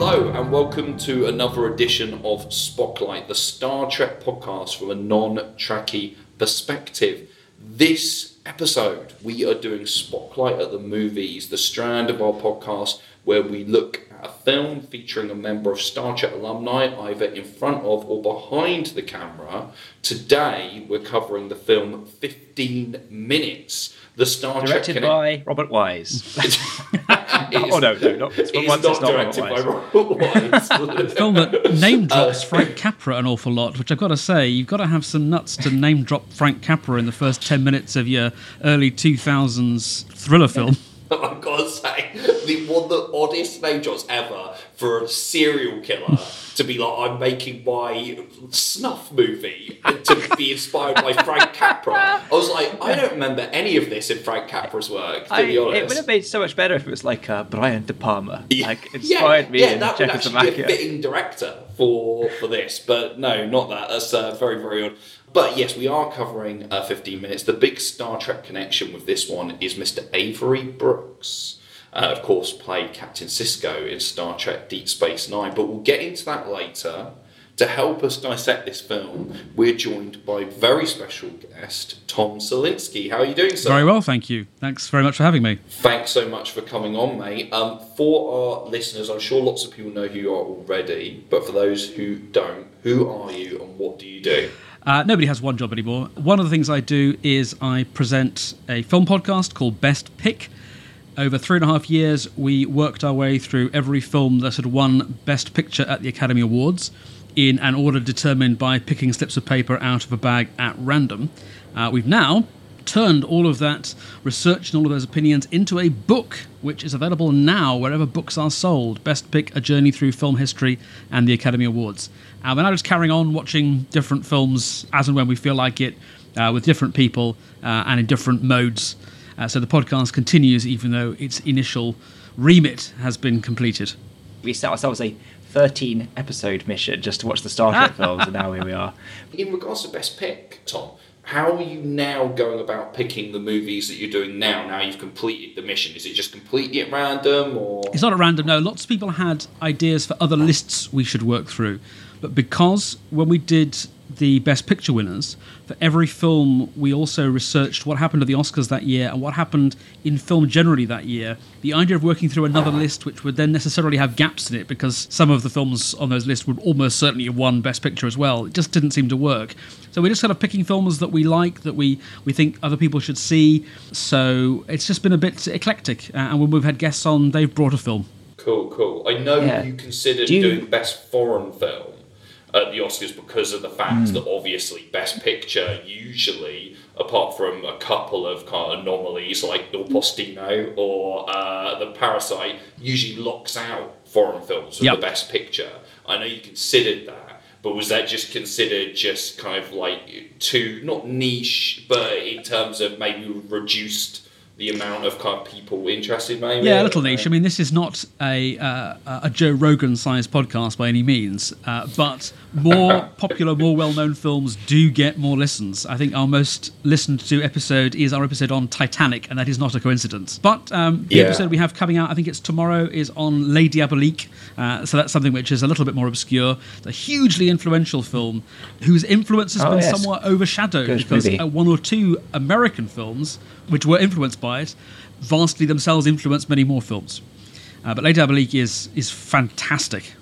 Hello, and welcome to another edition of Spotlight, the Star Trek podcast from a non Trekkie perspective. This episode, we are doing Spotlight at the Movies, the strand of our podcast where we look at a film featuring a member of Star Trek alumni either in front of or behind the camera. Today, we're covering the film 15 Minutes. The Star Directed Trek by Robert Wise. It's- oh no, no, not It's for once it's not not directed by Robert Wise. Robert Wise. A film that name drops uh, Frank Capra an awful lot, which I've got to say, you've got to have some nuts to name drop Frank Capra in the first 10 minutes of your early 2000s thriller film. I've got to say, the one of the oddest name drops ever for a serial killer to be like, I'm making my snuff movie and to be inspired by Frank Capra. I was like, I don't remember any of this in Frank Capra's work, to I, be honest. it would have made so much better if it was like uh, Brian De Palma. Yeah, Like inspired yeah, me yeah, in that would actually be a fitting director for for this, but no, not that. That's uh, very very odd. But yes, we are covering uh, 15 minutes. The big Star Trek connection with this one is Mr. Avery Brooks. Uh, of course, played Captain Sisko in Star Trek Deep Space Nine, but we'll get into that later. To help us dissect this film, we're joined by very special guest Tom Salinsky. How are you doing, sir? Very well, thank you. Thanks very much for having me. Thanks so much for coming on, mate. Um, for our listeners, I'm sure lots of people know who you are already, but for those who don't, who are you and what do you do? Uh, nobody has one job anymore. One of the things I do is I present a film podcast called Best Pick. Over three and a half years, we worked our way through every film that had won Best Picture at the Academy Awards in an order determined by picking slips of paper out of a bag at random. Uh, we've now turned all of that research and all of those opinions into a book, which is available now wherever books are sold. Best Pick: A Journey Through Film History and the Academy Awards. Uh, we're now just carrying on watching different films as and when we feel like it, uh, with different people uh, and in different modes. Uh, so the podcast continues, even though its initial remit has been completed. We set ourselves a 13 episode mission just to watch the Star Trek films, and now here we are. In regards to Best Pick, Tom, how are you now going about picking the movies that you're doing now? Now you've completed the mission. Is it just completely at random or? It's not at random, no. Lots of people had ideas for other lists we should work through. But because when we did the Best Picture winners, for every film, we also researched what happened at the Oscars that year and what happened in film generally that year. The idea of working through another list, which would then necessarily have gaps in it, because some of the films on those lists would almost certainly have won Best Picture as well, it just didn't seem to work. So we're just kind of picking films that we like, that we, we think other people should see. So it's just been a bit eclectic. Uh, and when we've had guests on, they've brought a film. Cool, cool. I know Yeah. you considered Do you- doing Best Foreign Film at the Oscars because of the fact that obviously Best Picture usually, apart from a couple of kind of anomalies like Il Postino or uh, The Parasite, usually locks out foreign films from Yep. the Best Picture. I know you considered that. But was that just considered just kind of like too not niche, but in terms of maybe reduced the amount of kind of people interested, maybe? Yeah, a little niche. I mean, this is not a uh, a Joe Rogan sized podcast by any means, uh, but more popular, more well known films do get more listens. I think our most listened to episode is our episode on Titanic, and that is not a coincidence. But um, the Yeah. episode we have coming out, I think it's tomorrow, is on Les Diaboliques. Uh, so that's something which is a little bit more obscure. It's a hugely influential film whose influence has Oh, been yes. somewhat overshadowed Good because uh, one or two American films, which were influenced by it, vastly themselves influenced many more films. Uh, but Les Diaboliques is is fantastic.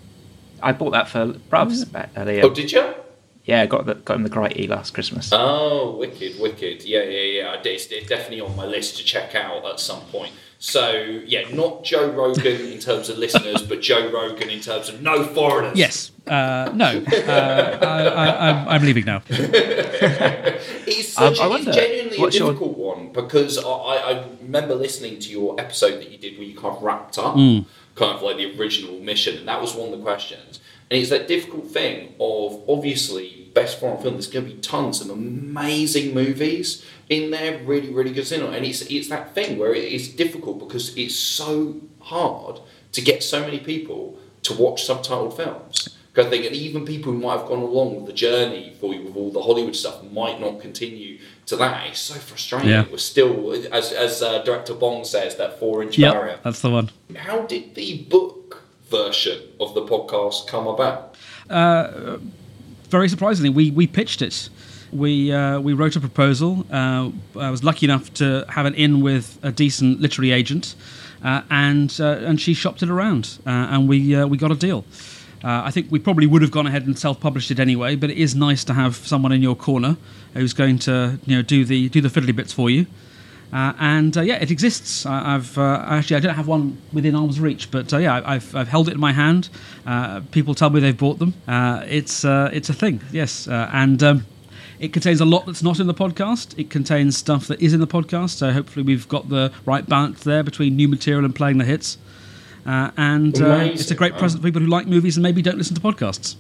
I bought that for Brubs. back earlier. Oh, did you? Yeah, I got the, got him the Grighty last Christmas. Oh, wicked, wicked. Yeah, yeah, yeah. It's it's definitely on my list to check out at some point. So, yeah, not Joe Rogan in terms of listeners, but Joe Rogan in terms of no foreigners. Yes. Uh, no. Uh, I, I, I'm, I'm leaving now. It's, such, Um, I it's wonder, genuinely a what's your- difficult one because I, I I remember listening to your episode that you did where you kind of wrapped up Mm. Kind of like the original mission, and that was one of the questions. And it's that difficult thing of obviously best foreign film. There's going to be tons of amazing movies in there, really, really good cinema, and it's it's that thing where it is difficult because it's so hard to get so many people to watch subtitled films. Because I think, even people who might have gone along the journey for you with all the Hollywood stuff might not continue to that. It's so frustrating. Yeah. We're still, as as uh, director Bong says, that four inch Yep, barrier. that's the one. How did the book version of the podcast come about? very surprisingly, we, we pitched it. We uh, we wrote a proposal. Uh, I was lucky enough to have an in with a decent literary agent, uh, and uh, and she shopped it around, uh, and we uh, we got a deal. Uh, I think we probably would have gone ahead and self-published it anyway, but it is nice to have someone in your corner who's going to you know do the do the fiddly bits for you. Uh, and uh, yeah, it exists. I, I've uh, actually I don't have one within arm's reach, but uh, yeah, I've, I've held it in my hand. Uh, people tell me they've bought them. It's it's a thing, yes, and. Um, it contains a lot that's not in the podcast. It contains stuff that is in the podcast. So hopefully we've got the right balance there between new material and playing the hits. Uh, and uh, it's a great present for people who like movies and maybe don't listen to podcasts.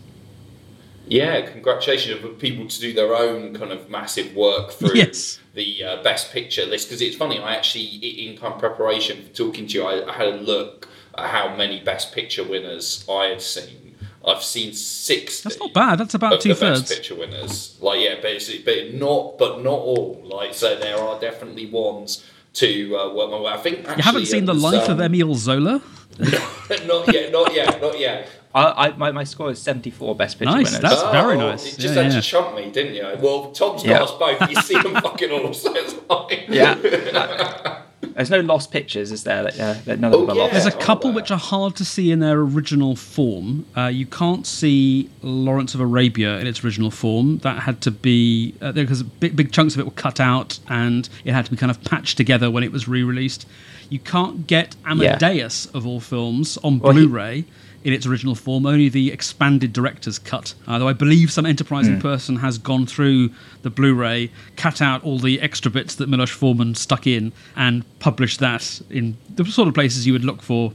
Yeah, congratulations for people to do their own kind of massive work through Yes. the uh, best picture list. Because it's funny, I actually, in kind of preparation for talking to you, I, I had a look at how many best picture winners I had seen. I've seen six. That's not bad. That's about two thirds. picture winners. Like yeah, basically, but not, but not all. Like so, there are definitely ones to uh, work my way. I think actually, You haven't seen the was, life of um, Emile Zola? not yet, not yet, not yet. I, I, my, my score is 74 best picture Nice, winners. that's- very Oh, nice. You just Yeah, had yeah. to chump me, didn't you? Well, Tom's got us both. You see them fucking all, so it's fine. yeah. There's no lost pictures, is there? That, uh, that none of Oh, them are yeah. lost. There's a Oh, couple wow. which are hard to see in their original form. Uh, you can't see Lawrence of Arabia in its original form. That had to be uh, because big, big chunks of it were cut out, and it had to be kind of patched together when it was re-released. You can't get Amadeus of all films on Well, Blu-ray in its original form. Only the expanded director's cut. Although I believe some enterprising person has gone through the Blu-ray, cut out all the extra bits that Miloš Forman stuck in, and published that in the sort of places you would look for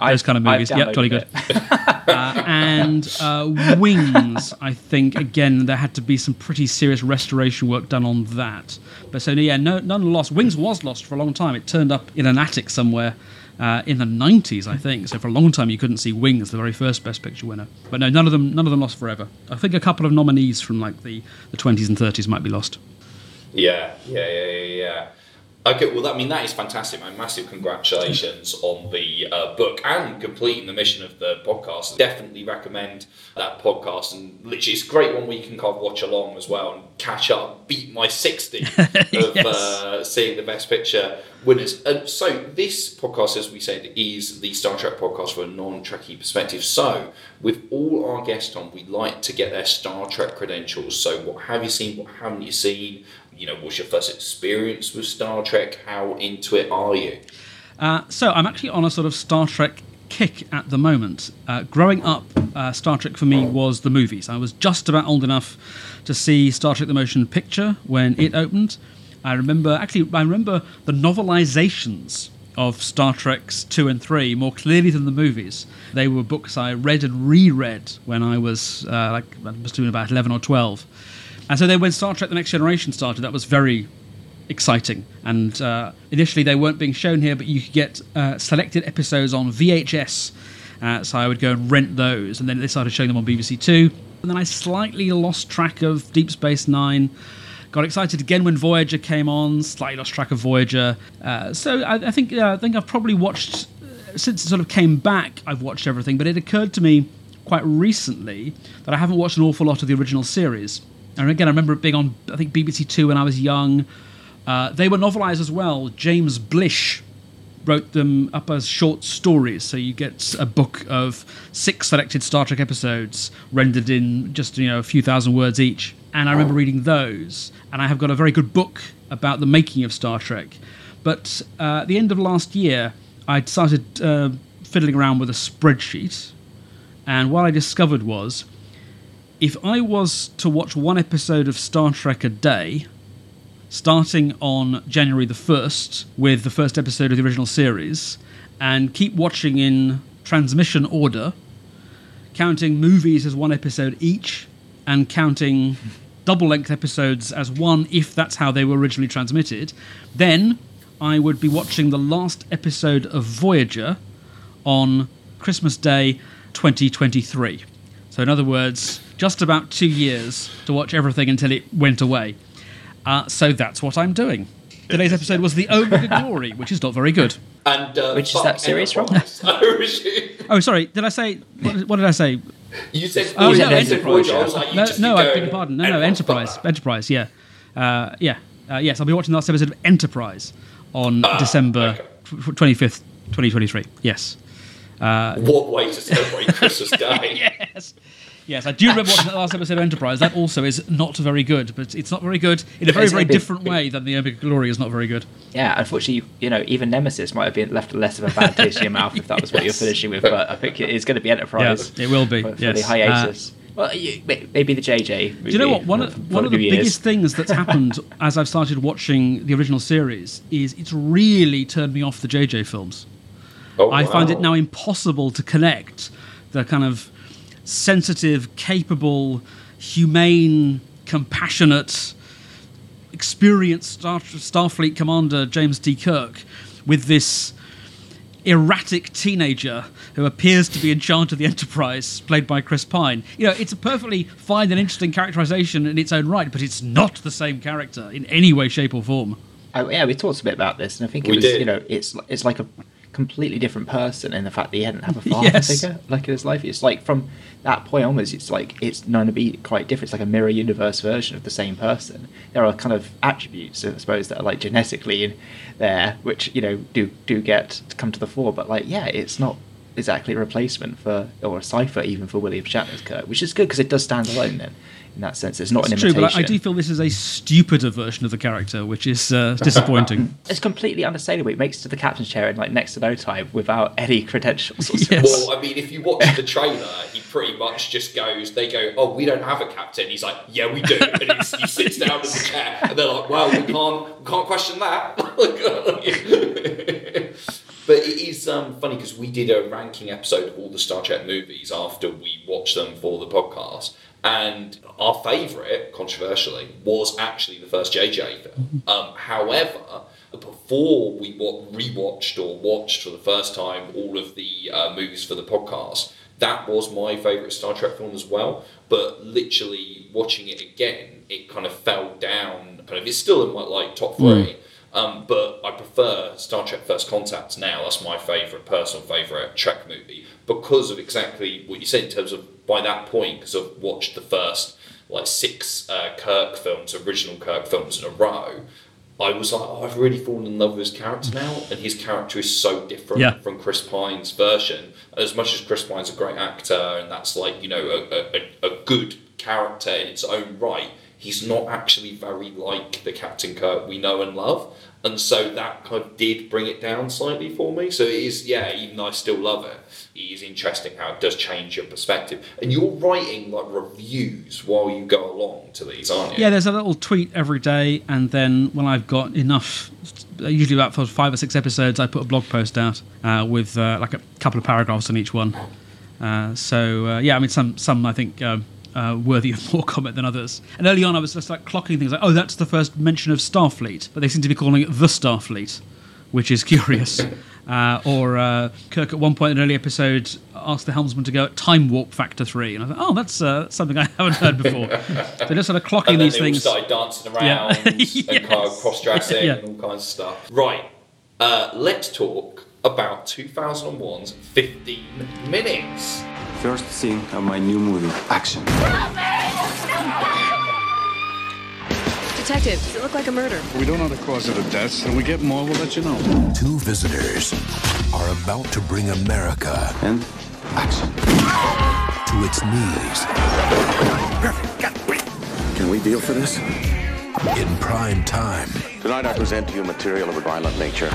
those kind of movies. Yep, jolly good. Uh, and uh, Wings, I think again there had to be some pretty serious restoration work done on that. But so yeah, no, none lost. Wings was lost for a long time. It turned up in an attic somewhere. Uh, in the 90s, I think. So for a long time, you couldn't see Wings, the very first Best Picture winner. But no, none of them, none of them lost forever. I think a couple of nominees from like the, the 20s and 30s might be lost. Yeah, yeah, yeah, yeah, yeah. Okay, well, I mean, that is fantastic, man. Massive congratulations on the uh, book and completing the mission of the podcast. Definitely recommend that podcast. And literally, it's a great one where you can kind of watch along as well and catch up, beat my 60 of Yes. uh, seeing the Best Picture winners. And so, this podcast, as we said, is the Star Trek podcast for a non Trekkie perspective. So, with all our guests on, we like to get their Star Trek credentials. So, what have you seen? What haven't you seen? You know, what's your first experience with Star Trek? How into it are you? Uh, so I'm actually on a sort of Star Trek kick at the moment. Uh, growing up, uh, Star Trek for me was the movies. I was just about old enough to see Star Trek: The Motion Picture when it opened. I remember actually, I remember the novelizations of Star Trek's two and three more clearly than the movies. They were books I read and reread when I was uh, like I have been about eleven or twelve. And so then when Star Trek: The Next Generation started, that was very exciting. And uh, initially, they weren't being shown here, but you could get uh, selected episodes on VHS. Uh, so I would go and rent those, and then they started showing them on BBC Two. And then I slightly lost track of Deep Space Nine. Got excited again when Voyager came on. Slightly lost track of Voyager. Uh, so I, I think uh, I think I've probably watched uh, since it sort of came back. I've watched everything, but it occurred to me quite recently that I haven't watched an awful lot of the original series. And again, I remember it being on I think BBC Two when I was young. Uh, they were novelised as well. James Blish wrote them up as short stories. So you get a book of six selected Star Trek episodes rendered in just you know a few thousand words each. And I remember reading those. And I have got a very good book about the making of Star Trek. But uh, at the end of last year, I started uh, fiddling around with a spreadsheet. And what I discovered was if I was to watch one episode of Star Trek a day, starting on January the 1st with the first episode of the original series, and keep watching in transmission order, counting movies as one episode each, and counting double length episodes as one if that's how they were originally transmitted, then I would be watching the last episode of Voyager on Christmas Day 2023. So, in other words, just about two years to watch everything until it went away. Uh, so that's what I'm doing. Today's episode was the Omega Glory, which is not very good. And uh, Which is that series from? Enterprise. Oh, sorry. Did I say? What, what did I say? you said Oh, Voyager, no, Enterprise, Voyager. I was like, No, no, I beg your pardon. No, no, Enterprise. Enterprise. Yeah, uh, yeah, uh, yes. I'll be watching the last episode of Enterprise on December twenty fifth, twenty twenty three. Yes. What way to celebrate Christmas Day? Yes. Yes, I do remember watching that last episode of Enterprise. That also is not very good, but it's not very good in a very, very different way than the Omega Glory is not very good. Yeah, unfortunately, you know, even Nemesis might have been left less of a bad taste in your mouth if that was what you're finishing with. But I think it's going to be Enterprise. Yeah, it will be, For, for yes. the hiatus. well, you, maybe the JJ. Do you know what? One of, one of the biggest things that's happened as I've started watching the original series is it's really turned me off the JJ films. Oh, I find it now impossible to connect the kind of sensitive, capable, humane, compassionate, experienced Star- Starfleet commander James T. Kirk with this erratic teenager who appears to be in charge of the Enterprise, played by Chris Pine. You know, it's a perfectly fine and interesting characterization in its own right, but it's not the same character in any way, shape, or form. Oh, yeah, we talked a bit about this, and I think it We was, did. you know, it's it's like a completely different person in the fact that he hadn't have a father Yes. figure like in his life. It's like from that point onwards, it's like it's known to be quite different. It's like a mirror universe version of the same person. There are kind of attributes, I suppose, that are like genetically in there, which you know do do get to come to the fore. But like, yeah, it's not exactly a replacement for or a cipher even for William Shatner's Kirk, which is good because it does stand alone then. In that sense, it's not It's an true, imitation. but I, I do feel this is a stupider version of the character, which is uh, disappointing. it's completely unassailable. It makes it to the captain's chair in like next to no time without any credentials. whatsoever. Yes. Well, I mean, if you watch the trailer, he pretty much just goes, they go, oh, we don't have a captain. He's like, yeah, we do. And he's, he sits down in the chair, and they're like, well, we can't, we can't question that. but it is um, funny because we did a ranking episode of all the Star Trek movies after we watched them for the podcast. And our favourite, controversially, was actually the first JJ film. Um, however, before we wa- rewatched or watched for the first time all of the uh, movies for the podcast, that was my favourite Star Trek film as well. But literally watching it again, it kind of fell down. Kind of, it's still in my like top three. Um, but I prefer Star Trek First Contact now. That's my favourite, personal favourite Trek movie because of exactly what you said in terms of by that point, because I've watched the first like six uh, Kirk films, original Kirk films in a row. I was like, oh, I've really fallen in love with his character now, and his character is so different Yeah. from Chris Pine's version. As much as Chris Pine's a great actor, and that's like you know a, a, a a good character in its own right, he's not actually very like the Captain Kirk we know and love, and so that kind of did bring it down slightly for me. So it is, yeah, even though I still love it, it is interesting how it does change your perspective. And you're writing like reviews while you go along to these, aren't you? Yeah, there's a little tweet every day, and then when I've got enough, usually about five or six episodes, I put a blog post out uh, with uh, like a couple of paragraphs on each one. Uh, so uh, yeah, I mean some some I think um, uh, worthy of more comment than others. And early on, I was just like clocking things like, oh, that's the first mention of Starfleet, but they seem to be calling it the Starfleet, which is curious. Uh, or uh, Kirk at one point in an early episode asked the helmsman to go at time warp factor three, and I thought, oh, that's uh, something I haven't heard before. so just sort of clocking and then these they things. started dancing Yeah. around and kind of cross dressing Yeah. and all kinds of stuff. Right, uh, let's talk about 2001's 15 Minutes. First scene of my new movie, action. Detective, does it look like a murder? We don't know the cause of the deaths. When we get more, we'll let you know. Two visitors are about to bring America And action. to its knees Perfect. Can we deal for this? in prime time. Tonight I present to you material of a violent nature.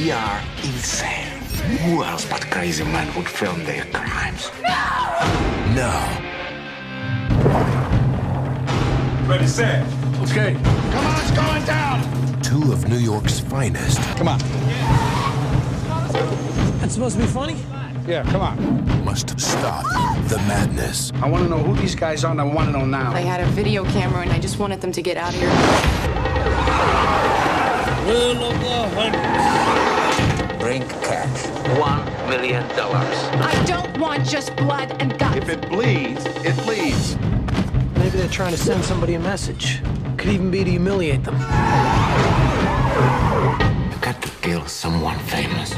We are insane. Who else but crazy men would film their crimes? No! No. Ready, set. Okay. Come on, it's going down! two of New York's finest Come on. That's supposed to be funny? Yeah, come on. must stop the madness. I want to know who these guys are, and I want to know now. I had a video camera and I just wanted them to get out of here. Bring cash. One million dollars. I don't want just blood and guts. If it bleeds, it leads. Maybe they're trying to send somebody a message. Could even be to humiliate them. You got to kill someone famous.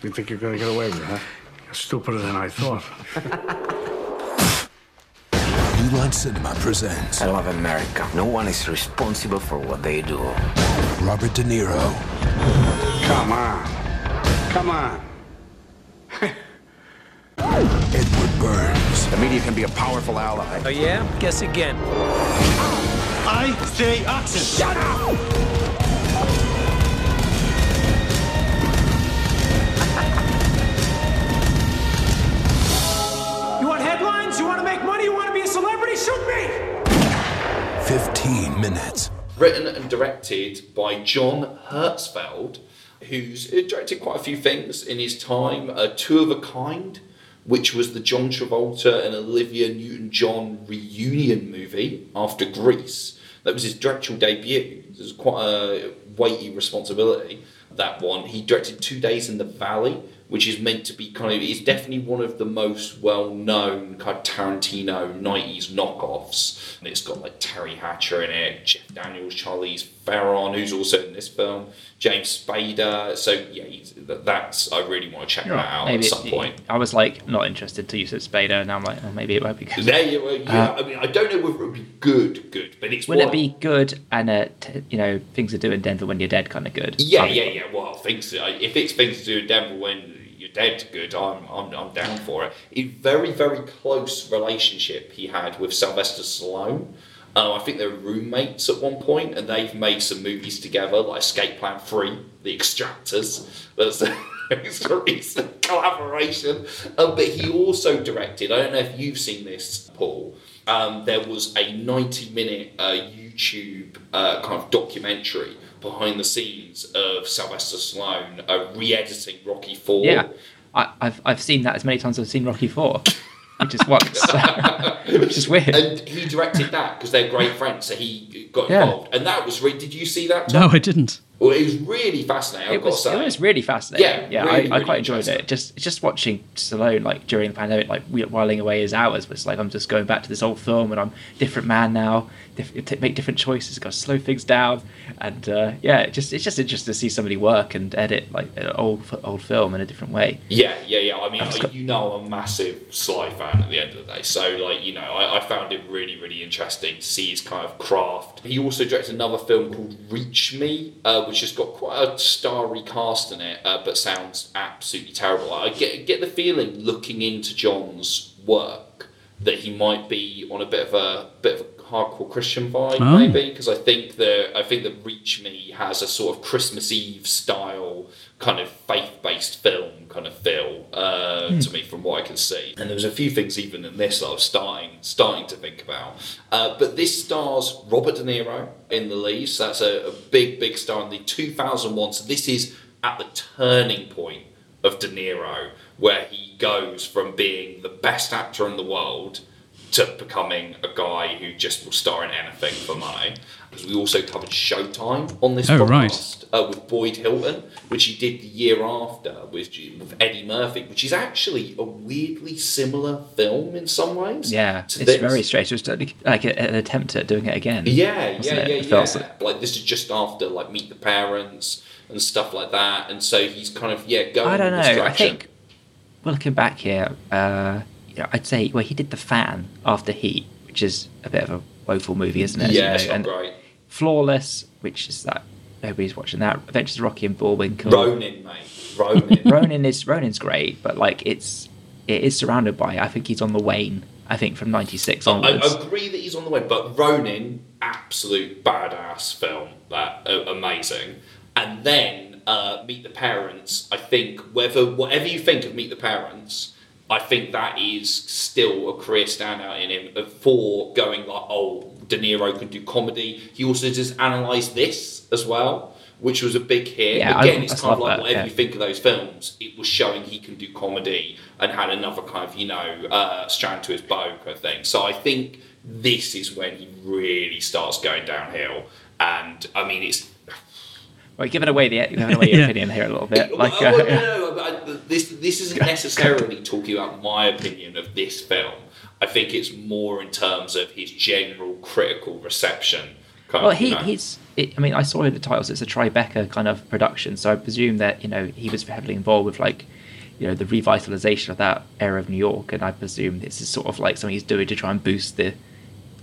You think you're gonna get away with it, huh? You're stupider than I thought. New Line Cinema presents I love America. No one is responsible for what they do. Robert De Niro, Come on. Come on. Edward Burns, The media can be a powerful ally. Oh, yeah? Guess again. I say oxen. Shut up! Shoot me! 15 minutes. written and directed by John Herzfeld, who's directed quite a few things in his time. A Two of a Kind, which was the John Travolta and Olivia Newton-John reunion movie after Grease. That was his directorial debut. It was quite a weighty responsibility. That one. He directed Two Days in the Valley, which is meant to be kind of. It's definitely one of the most well-known kind of Tarantino '90s knockoffs. And it's got like Teri Hatcher in it, Jeff Daniels, Charlize Theron, who's also in this film, James Spader. So yeah, that's. I really want to check that out maybe at some it- point. I was like not interested till you said Spader, and now I'm like, oh, maybe it won't be good. There you go. Yeah, Uh, I mean, I don't know whether it'll be good, good, but it's Will it be good and uh, t- you know things to do in Denver when you're dead kind of good? Yeah, yeah, yeah. Well, things if it's things to do in Denver when you're dead, good. I'm, I'm, I'm down for it. A very, very close relationship he had with Sylvester Stallone. Uh, I think they're roommates at one point, and they've made some movies together, like Escape Plan Three, The Extractors. That's it's a recent collaboration. Um, but he also directed. I don't know if you've seen this, Paul. Um, there was a 90 minute uh, YouTube uh, kind of documentary behind the scenes of Sylvester Stallone uh, re-editing Rocky Four. Yeah, I, I've I've seen that as many times as I've seen Rocky Four, which is once, which is weird. And he directed that because they're great friends, so he got Yeah. involved. And that was re- Did you see that? Tom? No, I didn't. Well, it was really fascinating. I've it got was it was really fascinating. Yeah, Yeah, really, I, I really quite enjoyed it. Just just watching Stallone like during the pandemic, like whiling away his hours was like I'm just going back to this old film and I'm a different man now. Diff- make different choices, got to slow things down, and uh, yeah, it just it's just interesting to see somebody work and edit like an old old film in a different way. Yeah, yeah, yeah. I mean, I- got- you know, I'm a massive Sly fan at the end of the day. So, like, you know, I, I found it really, really interesting to see his kind of craft. He also directed another film called Reach Me, uh, which has got quite a starry cast in it, uh, but sounds absolutely terrible. I get get the feeling looking into John's work that he might be on a bit of a bit of a hardcore Christian vibe, Oh. maybe because I think that I think that Reach Me has a sort of Christmas Eve style kind of faith based film kind of feel uh, to me from what I can see. And there was a few things even in this that I was starting starting to think about. Uh, but this stars Robert De Niro in the lead, so that's a, a big big star in the 2001. So this is at the turning point of De Niro, where he goes from being the best actor in the world to becoming a guy who just will star in anything for money. Because we also covered Showtime on this Oh, podcast right. uh, with Boyd Hilton, which he did the year after with, with Eddie Murphy, which is actually a weirdly similar film in some ways. Yeah, it's this. very strange. It was like an attempt at doing it again. Yeah, yeah, it? yeah, It yeah. like- this is just after like Meet the Parents and stuff like that, and so he's kind of yeah going. I don't know. I think well, looking back here, uh, yeah, I'd say well he did the fan after Heat, which is a bit of a woeful movie, isn't it? Yeah, You know, and great. Flawless, which is that nobody's watching that. Adventures of Rocky and Bullwinkle. Ronin, mate. Ronin. Ronin is Ronin's great, but like it's it is surrounded by. I think he's on the wane. I think from '96 I, onwards. I agree that he's on the way, but Ronin, absolute badass film, that uh, amazing. And then uh, Meet the Parents. I think whether whatever you think of Meet the Parents, I think that is still a career standout in him for going like, oh, De Niro can do comedy. He also just analysed this as well, which was a big hit. Yeah, Again, I it's just kind of like that, whatever yeah. you think of those films, it was showing he can do comedy and had another kind of, you know, uh, strand to his bow kind of thing. So I think this is when he really starts going downhill. And I mean, it's. Well, giving away the giving away your Yeah. opinion here a little bit. Like, well, uh, no, no, no, but I- this, this isn't necessarily talking about my opinion of this film. I think it's more in terms of his general critical reception. Kind Well, of, he, you know. he's. It, I mean, I saw in the titles it's a Tribeca kind of production, so I presume that you know he was heavily involved with like, you know, the revitalization of that era of New York, and I presume this is sort of like something he's doing to try and boost the,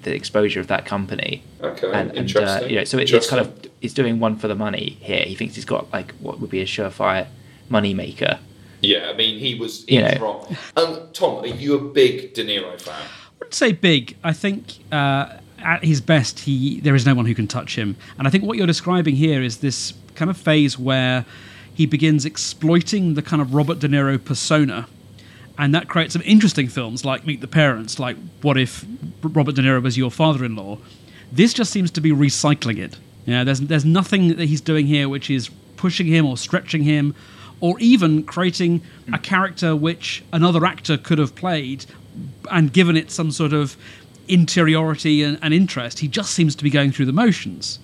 the exposure of that company. Okay, and, and uh, you know, so it, it's kind of he's doing one for the money here. He thinks he's got like what would be a surefire money maker. Yeah, I mean, he was You in know. wrong. Um, Tom, are you a big De Niro fan? I wouldn't say big. I think uh, at his best, he there is no one who can touch him. And I think what you're describing here is this kind of phase where he begins exploiting the kind of Robert De Niro persona. And that creates some interesting films like Meet the Parents, like What If Robert De Niro Was Your Father-in-Law. This just seems to be recycling it. Yeah, there's there's nothing that he's doing here which is pushing him or stretching him, or even creating a character which another actor could have played and given it some sort of interiority and, and interest. He just seems to be going through the motions.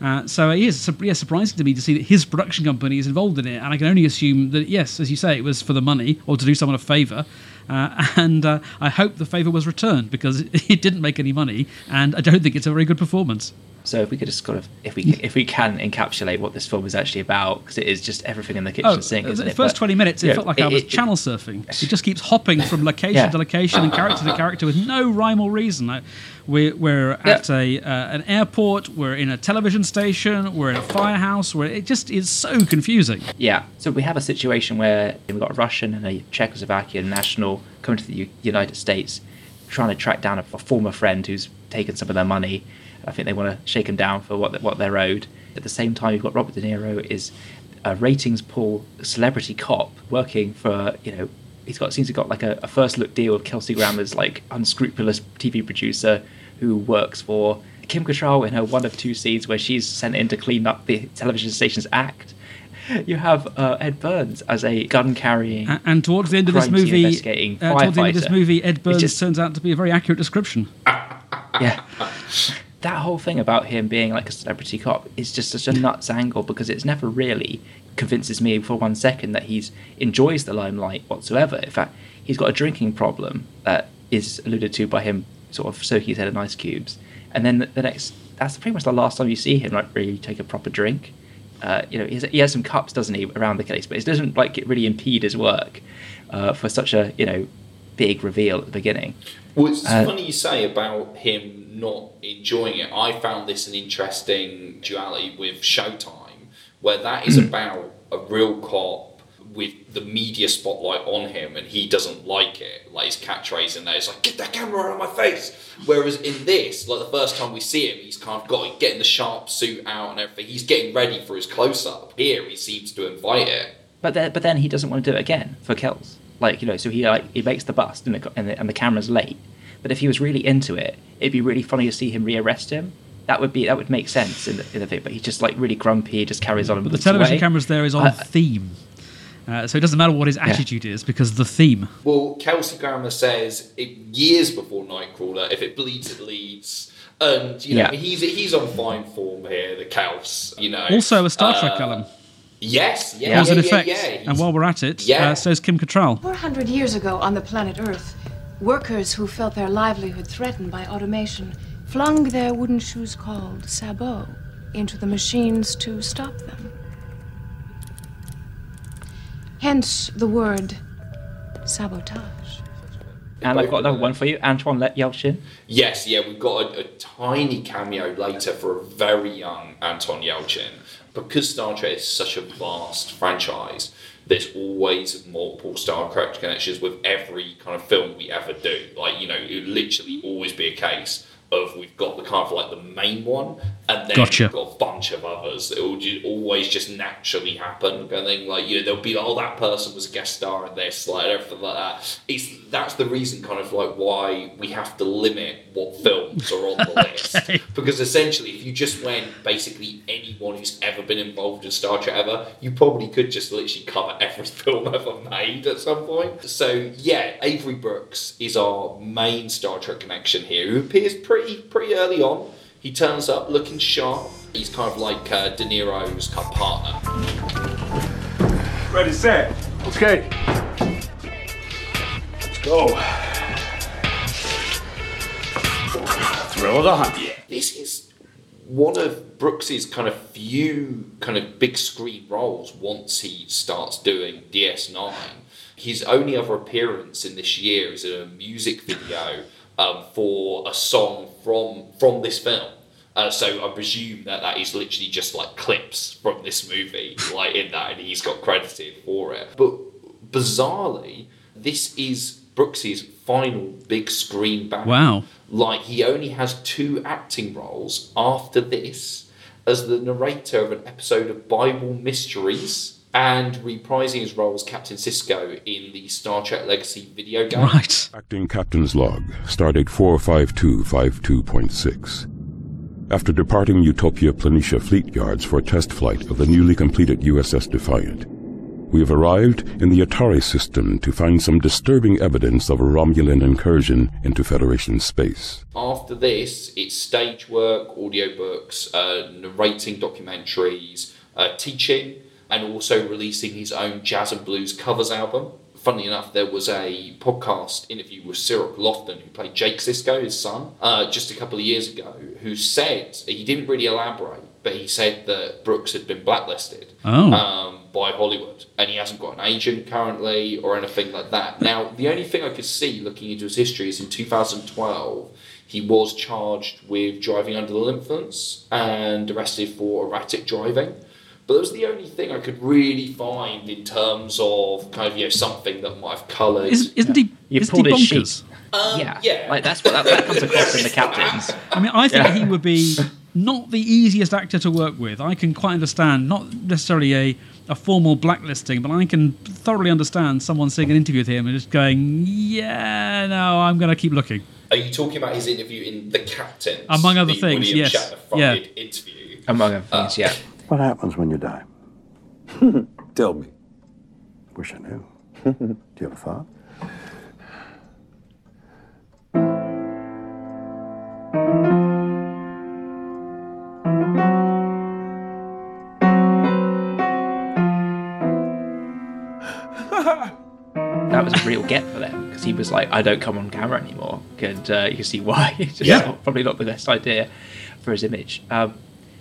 Uh, so it is yeah, surprising to me to see that his production company is involved in it, and I can only assume that yes, as you say, it was for the money or to do someone a favour. Uh, and uh, I hope the favour was returned because it didn't make any money, and I don't think it's a very good performance. So if we could just kind of if we if we can encapsulate what this film is actually about, because it is just everything in the kitchen Oh, sink, the isn't it? first But, 20 minutes, it know, felt like I was it- channel surfing. It just keeps hopping from location Yeah. to location and character to character with no rhyme or reason. Like, We're, we're at a uh, an airport, we're in a television station, we're in a firehouse, where it just is so confusing. Yeah. So we have a situation where we've got a Russian and a Czechoslovakian national coming to the U- United States, trying to track down a, a former friend who's taken some of their money. I think they want to shake him down for what what they're owed. At the same time, you've got Robert De Niro is a ratings pool celebrity cop working for you know he's got seems to got like a, a first look deal with Kelsey Grammer's like unscrupulous TV producer who works for Kim Cattrall in her one of two scenes where she's sent in to clean up the television station's act. You have uh, Ed Burns as a gun carrying. And towards the end of this movie, uh, towards the end of this movie, Ed Burns just- turns out to be a very accurate description. yeah. That whole thing about him being like a celebrity cop is just such a nuts angle because it's never really convinces me for one second that he's enjoys the limelight whatsoever. In fact, he's got a drinking problem that is alluded to by him sort of soaking his head in ice cubes, and then the, the next that's pretty much the last time you see him like really take a proper drink. Uh, you know, he has, he has some cups, doesn't he, around the case, but it doesn't like it really impede his work uh, for such a you know big reveal at the beginning. Well, it's Uh, funny you say about him not enjoying it. I found this an interesting duality with Showtime, where that is hmm. about a real cop with the media spotlight on him, and he doesn't like it. Like his catchphrase in there is like, "Get that camera out of my face." Whereas in this, like the first time we see him, he's kind of got getting the sharp suit out and everything. He's getting ready for his close up. Here, he seems to invite it. But then, but then he doesn't want to do it again for Kells. Like you know, so he like he makes the bust and the, and the, and the camera's late. But if he was really into it, it'd be really funny to see him rearrest him. That would be that would make sense in the, in the thing. But he's just like really grumpy. He just carries on. But the puts television away. cameras there is on I- theme. Uh, so it doesn't matter what his attitude is because the theme. Well, Kelsey Grammer says it, years before Nightcrawler, if it bleeds, it leads. And you know Yeah. he's he's on fine form here, the Kels. You know, Also a Star Trek Uh, Callum. Yes, yeah, Cause yeah, and yeah, effect. yeah. and while we're at it, Yeah. uh, so's Kim Cattrall. 400 years ago on the planet Earth, workers who felt their livelihood threatened by automation flung their wooden shoes called sabots into the machines to stop them. Hence the word sabotage. And I've got another one for you, Antoine Le- Yelchin. Yes, yeah, we've got a, a tiny cameo later for a very young Anton Yelchin. Because Star Trek is such a vast franchise, there's always multiple Star Trek connections with every kind of film we ever do. Like, you know, it would literally always be a case of we've got the kind of like the main one, and then Gotcha. we've got a bunch of others. It will always just naturally happen. Kind of. Like, you know, there'll be, oh, that person was a guest star in this, like everything like that. It's, that's the reason, kind of like, why we have to limit what films are on the list. Because essentially, if you just went basically anyone who's ever been involved in Star Trek ever, you probably could just literally cover every film ever made at some point. So yeah, Avery Brooks is our main Star Trek connection here, who appears pretty pretty early on. He turns up looking sharp. He's kind of like uh, De Niro's kind of partner. Ready, set. Okay. Let's go. thrill of the hunt. Yeah. This is one of Brooks's kind of few kind of big screen roles once he starts doing DS9. His only other appearance in this year is in a music video um, for a song from from this film. Uh, so I presume that that is literally just like clips from this movie, like in that, and he's got credited for it. But bizarrely, this is Brooks's final big screen back. Wow. Like he only has two acting roles after this as the narrator of an episode of Bible Mysteries and reprising his role as Captain Sisko in the Star Trek Legacy video game. Right. Acting Captain's Log, Stardate 45252.6. After departing Utopia Planitia Fleet Yards for a test flight of the newly completed USS Defiant, we have arrived in the Atari system to find some disturbing evidence of a Romulan incursion into Federation space. After this, it's stage work, audiobooks, uh, narrating documentaries, uh, teaching, and also releasing his own jazz and blues covers album. Funnily enough, there was a podcast interview with Cirroc Lofton, who played Jake Sisko, his son, uh, just a couple of years ago, who said he didn't really elaborate, but he said that Brooks had been blacklisted Oh. um, by Hollywood, and he hasn't got an agent currently or anything like that. Now, the only thing I could see looking into his history is in 2012, he was charged with driving under the influence and arrested for erratic driving. But that was the only thing I could really find in terms of kind of you know something that might have coloured. Isn't, isn't he? You isn't he pulled his sheep. bonkers? Um, yeah. yeah. Like that's what that, that comes across in the captains. I mean, I think Yeah. he would be not the easiest actor to work with. I can quite understand, not necessarily a, a formal blacklisting, but I can thoroughly understand someone seeing an interview with him and just going, yeah, no, I'm going to keep looking. Are you talking about his interview in The Captain? Among other the things, William yes. Yeah. interview. Among other things, yeah. What happens when you die? Tell me. Wish I knew. Do you have a thought? That was a real get for them because he was like, "I don't come on camera anymore," and uh, you can see why. It's just Yeah. not- probably not the best idea for his image. Um,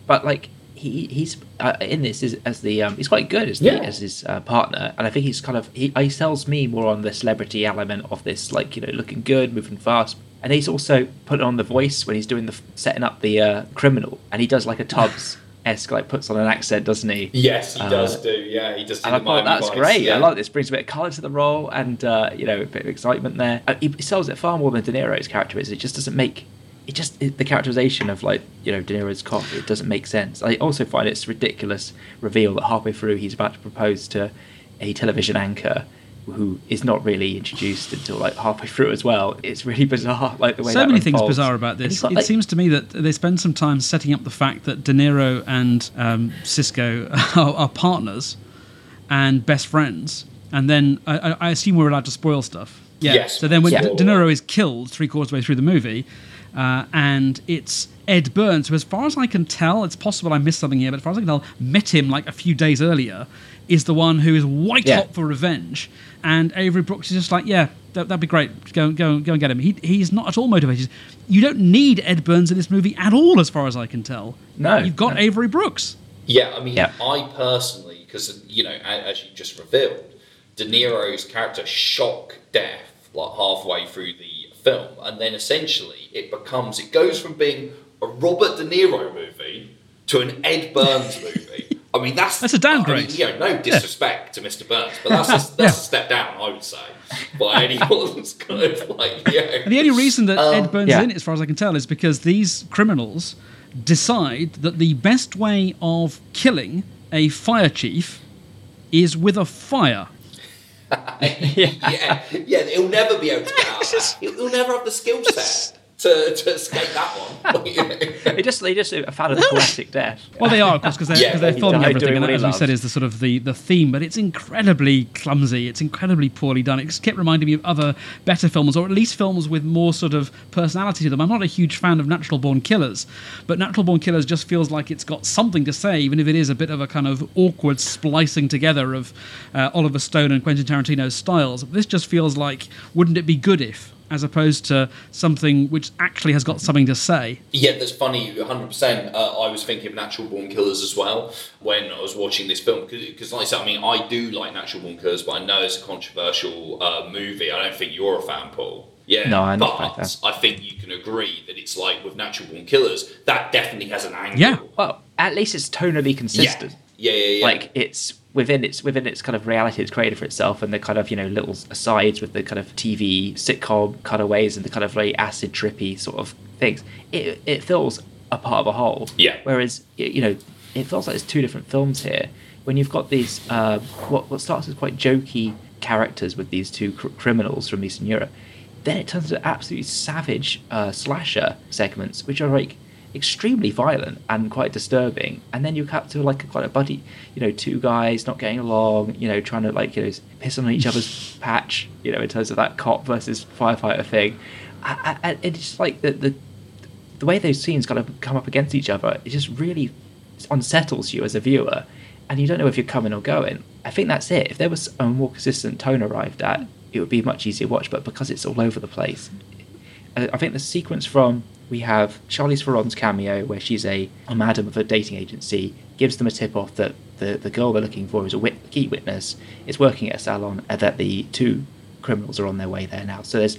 but like he he's uh, in this is as the um, he's quite good as the, Yeah. as his uh, partner, and I think he's kind of he, he sells me more on the celebrity element of this, like you know, looking good, moving fast. And he's also put on the voice when he's doing the setting up the uh, criminal, and he does like a Tubbs esque, like puts on an accent, doesn't he? Yes, he Uh, does do. Yeah, he does do And I thought that's Vice, great. Yeah. I like this. Brings a bit of colour to the role, and uh, you know, a bit of excitement there. Uh, he sells it far more than De Niro's character is. It just doesn't make. It just it, the characterization of like you know De Niro's cop. It doesn't make sense. I also find it's ridiculous reveal that halfway through he's about to propose to a television anchor who is not really introduced until like halfway through as well. It's really bizarre, like the way so that many things bizarre about this. he's got, It like- seems to me that they spend some time setting up the fact that De Niro and um, Sisko are, are partners and best friends, and then I, I- I assume we're allowed to spoil stuff. Yeah. Yes, so then when yeah. De De Niro is killed three quarters of the way through the movie, uh, and it's Ed Burns, who, as far as I can tell, it's possible I missed something here, but as far as I can tell, met him like a few days earlier, is the one who is white Yeah. hot for revenge. And Avery Brooks is just like, yeah, that, that'd be great. Go, go, go and get him. He, he's not at all motivated. You don't need Ed Burns in this movie at all, as far as I can tell. No, You've got no. Avery Brooks. Yeah, I mean, Yeah. I personally, because you know, as you just revealed, De Niro's character shock death like halfway through the film, and then essentially it becomes it goes from being a Robert De Niro movie to an Ed Burns movie. I mean, that's That's a downgrade. I mean, you know, no disrespect to Mr. Burns, but that's a, that's a step down, I would say, by anyone's kind of like, yeah. And the only reason that Um, Ed Burns yeah. is in it, as far as I can tell, is because these criminals decide that the best way of killing a fire chief is with a fire. yeah, yeah, he'll never be able to get out. He'll, he'll never have the skill set to, to escape that one. They just they just a fan of the poetic death. Well, they are, of course, because they're, Yeah, 'cause they're filming everything, doing and that, he as we said, is the sort of the, the theme. But it's incredibly clumsy. It's incredibly poorly done. It just kept reminding me of other better films, or at least films with more sort of personality to them. I'm not a huge fan of Natural Born Killers, but Natural Born Killers just feels like it's got something to say, even if it is a bit of a kind of awkward splicing together of uh, Oliver Stone and Quentin Tarantino's styles. This just feels like, wouldn't it be good if? As opposed to something which actually has got something to say. Yeah, that's funny, 100%. Uh, I was thinking of Natural Born Killers as well when I was watching this film. Because, like I said, I mean, I do like Natural Born Killers, but I know it's a controversial uh, movie. I don't think you're a fan, Paul. Yeah, No, I'm but not a. I think you can agree that it's like with Natural Born Killers, that definitely has an angle. Yeah. Well, at least it's tonally consistent. Yeah, yeah, yeah. Like it's within its within its kind of reality it's created for itself, and the kind of you know little asides with the kind of TV sitcom cutaways and the kind of very acid trippy sort of things. It it feels a part of a whole. Yeah. Whereas you know it feels like there's two different films here. When you've got these uh, what what starts as quite jokey characters with these two cr- criminals from Eastern Europe, then it turns into absolutely savage uh, slasher segments, which are like extremely violent and quite disturbing. And then you cut to like a, quite a buddy, you know, two guys not getting along, you know, trying to like you know piss on each other's patch, you know, in terms of that cop versus firefighter thing. I, it's just like the, the the way those scenes kind of come up against each other, it just really unsettles you as a viewer, and you don't know if you're coming or going. I think that's it. If there was a more consistent tone arrived at, it would be much easier to watch. But because it's all over the place, I think the sequence from we have Charlize Theron's cameo where she's a, a madam of a dating agency gives them a tip off that the, the girl they're looking for is a wit- key witness is working at a salon and that the two criminals are on their way there now. So there's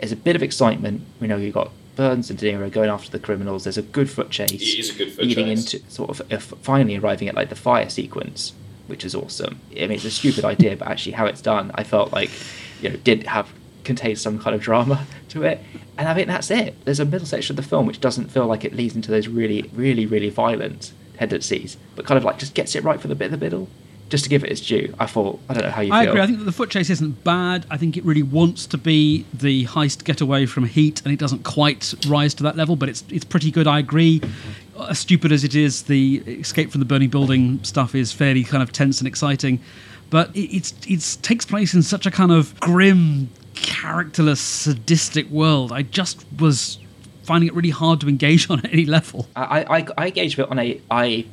there's a bit of excitement. We know you've got Burns and De Niro going after the criminals. There's a good foot chase. It is a good foot leading chase. into sort of uh, finally arriving at like the fire sequence, which is awesome. I mean, it's a stupid idea, but actually how it's done, I felt like you know did have contains some kind of drama to it, and I think that's it. There's a middle section of the film which doesn't feel like it leads into those really, really, really violent tendencies, but kind of like just gets it right for the bit of the middle, just to give it its due. I thought I don't know how you I feel. agree. I think that the foot chase isn't bad. I think it really wants to be the heist getaway from Heat, and it doesn't quite rise to that level, but it's it's pretty good. I agree. As stupid as it is, the escape from the burning building stuff is fairly kind of tense and exciting, but it, it's it takes place in such a kind of grim, characterless, sadistic world. I just was finding it really hard to engage on any level. I, I, I gauge it on a. I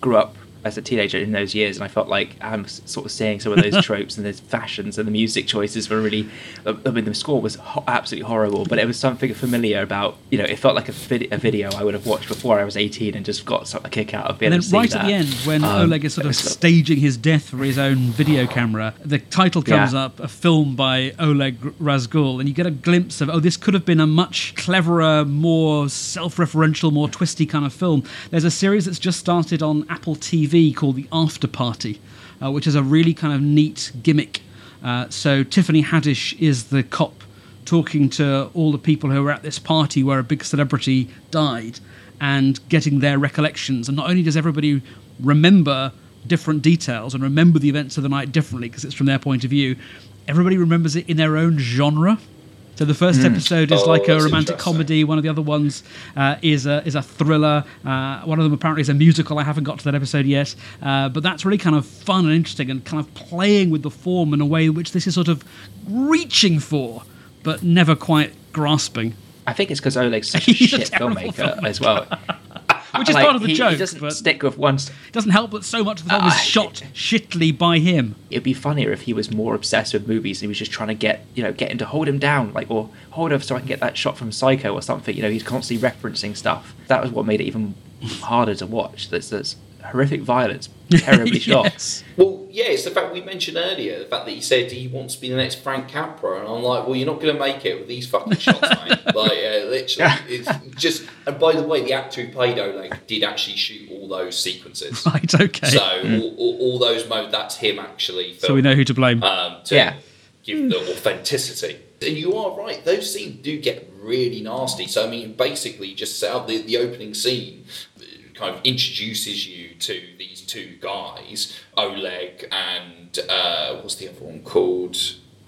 grew up as a teenager in those years, and I felt like I'm sort of seeing some of those tropes and those fashions, and the music choices were really. I mean, the score was ho- absolutely horrible, but it was something familiar about. You know, it felt like a, vid- a video I would have watched before I was 18 and just got some- a kick out of being And then right that. at the end, when Um, Oleg is sort of staging his death for his own video camera, the title comes Yeah. up, a film by Oleg Razgul, and you get a glimpse of, oh, this could have been a much cleverer, more self-referential, more twisty kind of film. There's a series that's just started on Apple TV called The After Party, uh, which is a really kind of neat gimmick. Uh, so Tiffany Haddish is the cop talking to all the people who were at this party where a big celebrity died and getting their recollections. And not only does everybody remember different details and remember the events of the night differently because it's from their point of view, everybody remembers it in their own genre. So the first. Mm. episode is Oh, like a romantic comedy. One of the other ones uh, is a is a thriller. Uh, one of them apparently is a musical. I haven't got to that episode yet, uh, but that's really kind of fun and interesting and kind of playing with the form in a way which this is sort of reaching for, but never quite grasping. I think it's because Oleg's such a He's a shit filmmaker as well. Which is Like, part of the he, joke. He doesn't stick with one. St- it doesn't help that so much of the film is Ah, shot shittily by him. It'd be funnier if he was more obsessed with movies and he was just trying to get, you know, get him to hold him down, like, or hold him so I can get that shot from Psycho or something. You know, he's constantly referencing stuff. That was what made it even harder to watch. There's, there's horrific violence, terribly shot. Well, yeah, it's the fact we mentioned earlier, the fact that he said he wants to be the next Frank Capra, and I'm like, well, you're not going to make it with these fucking shots, mate. Like, uh, literally, it's just. And by the way, the actor who played Oleg did actually shoot all those sequences. Right, okay. So Mm. all, all, all those modes, that's him actually. So we know who to blame. Um, to Yeah. give the authenticity. And you are right; those scenes do get really nasty. So I mean, basically, just set up the, the opening scene kind of introduces you to these two guys, Oleg and uh, what's the other one called?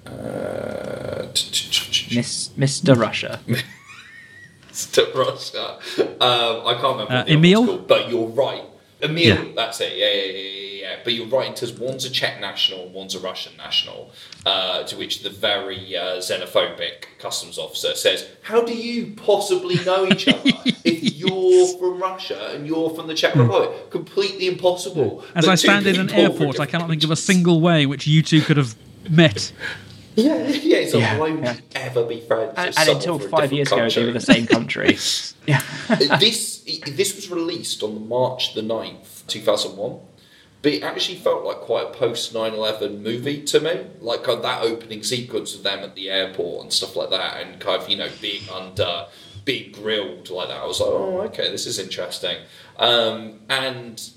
Uh, Miss, Mr. Russia. Mr. Russia. Um, I can't remember Uh, what the other Emil? called, but you're right. Emil, Yeah. that's it. Yeah, yeah, yeah, yeah, yeah. But you're right because one's a Czech national and one's a Russian national. Uh, to which the very uh, xenophobic customs officer says, "How do you possibly know each other if you're from Russia and you're from the Czech Republic? Completely impossible." As that I stand in an airport, I cannot think of a single way in which you two could have met. Yeah, yeah. It's like, Yeah, why would yeah. you ever be friends? And, and until five different years ago, they were the same country. yeah. This this was released on March the 9th, 2001. But it actually felt like quite a post 9 11 movie to me. Like that opening sequence of them at the airport and stuff like that, and kind of, you know, being under, being grilled like that. I was like, oh, okay, this is interesting. Um, and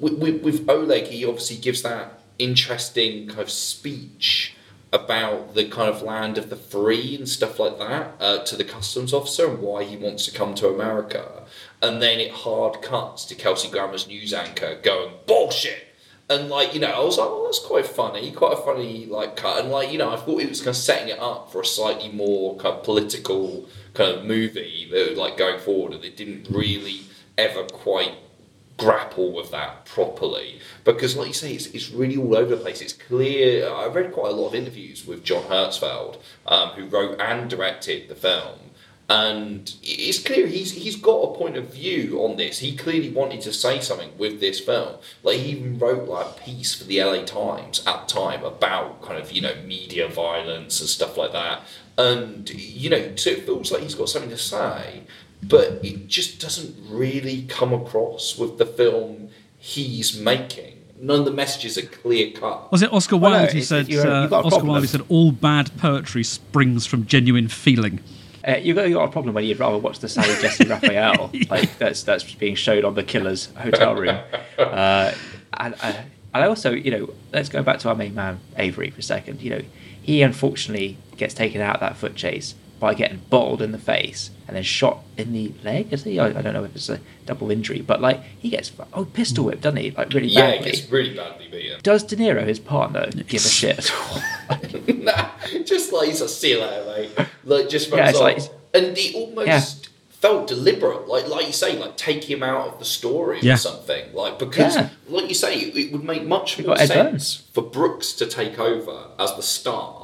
with, with Oleg, he obviously gives that interesting kind of speech about the kind of land of the free and stuff like that uh, to the customs officer and why he wants to come to America. And then it hard cuts to Kelsey Grammer's news anchor going, bullshit! And like, you know, I was like, well, that's quite funny, quite a funny like cut. And like, you know, I thought it was kind of setting it up for a slightly more kind of political kind of movie like going forward and it didn't really ever quite grapple with that properly because like you say it's, it's really all over the place it's clear i read quite a lot of interviews with john herzfeld um, who wrote and directed the film and it's clear he's he's got a point of view on this he clearly wanted to say something with this film like he even wrote like a piece for the la times at the time about kind of you know media violence and stuff like that and you know so it feels like he's got something to say but it just doesn't really come across with the film he's making. None of the messages are clear cut. Was it Oscar Well, no, Wilde who said? uh, you've got a Oscar. Wilde said all bad poetry springs from genuine feeling. Uh, you got you've got a problem when you'd rather watch the Sally Jessy Raphael like that's that's being shown on the killer's hotel room. Uh, and, uh, and I also, you know, let's go back to our main man Avery for a second. You know, he unfortunately gets taken out of that foot chase by getting bottled in the face and then shot in the leg. Is he? I, I don't know if it's a double injury, but like he gets oh pistol whipped, doesn't he? Like really Yeah, badly. it gets really badly beaten. Does De Niro, his partner, give a shit at all? nah, just like he's a see you later, mate. Like just Yeah, runs it's like- and he almost Yeah. felt deliberate, like like you say, like take him out of the story Yeah. or something. Like because, Yeah. like you say, it, it would make much You more sense Burns. for Brooks to take over as the star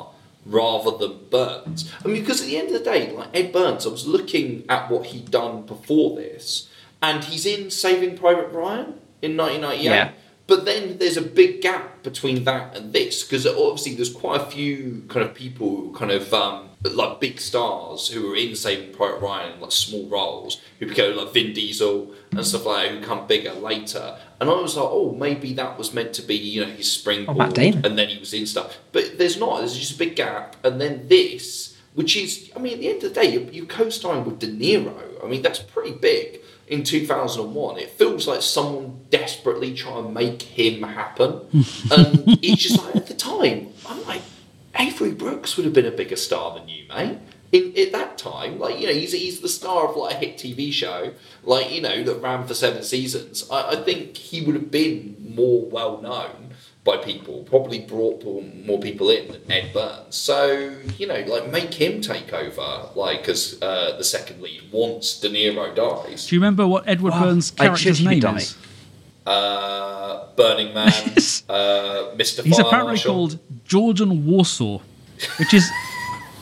rather than Burns. I mean, because at the end of the day, like Ed Burns, I was looking at what he'd done before this, and he's in Saving Private Ryan in 1998. Yeah. But then there's a big gap between that and this because obviously there's quite a few kind of people, kind of um, like big stars who are in Saving Private Ryan like small roles who become like Vin Diesel and stuff like that who come bigger later. And I was like, oh, maybe that was meant to be you know his springboard, Damon. and then he was in stuff. But there's not. There's just a big gap, and then this, which is, I mean, at the end of the day, you're, you're co-starring with De Niro. I mean, that's pretty big in 2001. It feels like someone desperately trying to make him happen, and it's just like at the time, I'm like, Avery Brooks would have been a bigger star than you, mate. In at that time, like you know, he's he's the star of like a hit TV show, like you know that ran for seven seasons. I, I think he would have been more well known by people, probably brought more people in than Ed Burns. So you know, like make him take over, like as uh, the second lead once De Niro dies. Do you remember what Edward Wow. Burns' Like, character's name die? is? Uh, Burning Man, uh, Mr. He's Fire apparently Marshal. called Jordan Warsaw, which is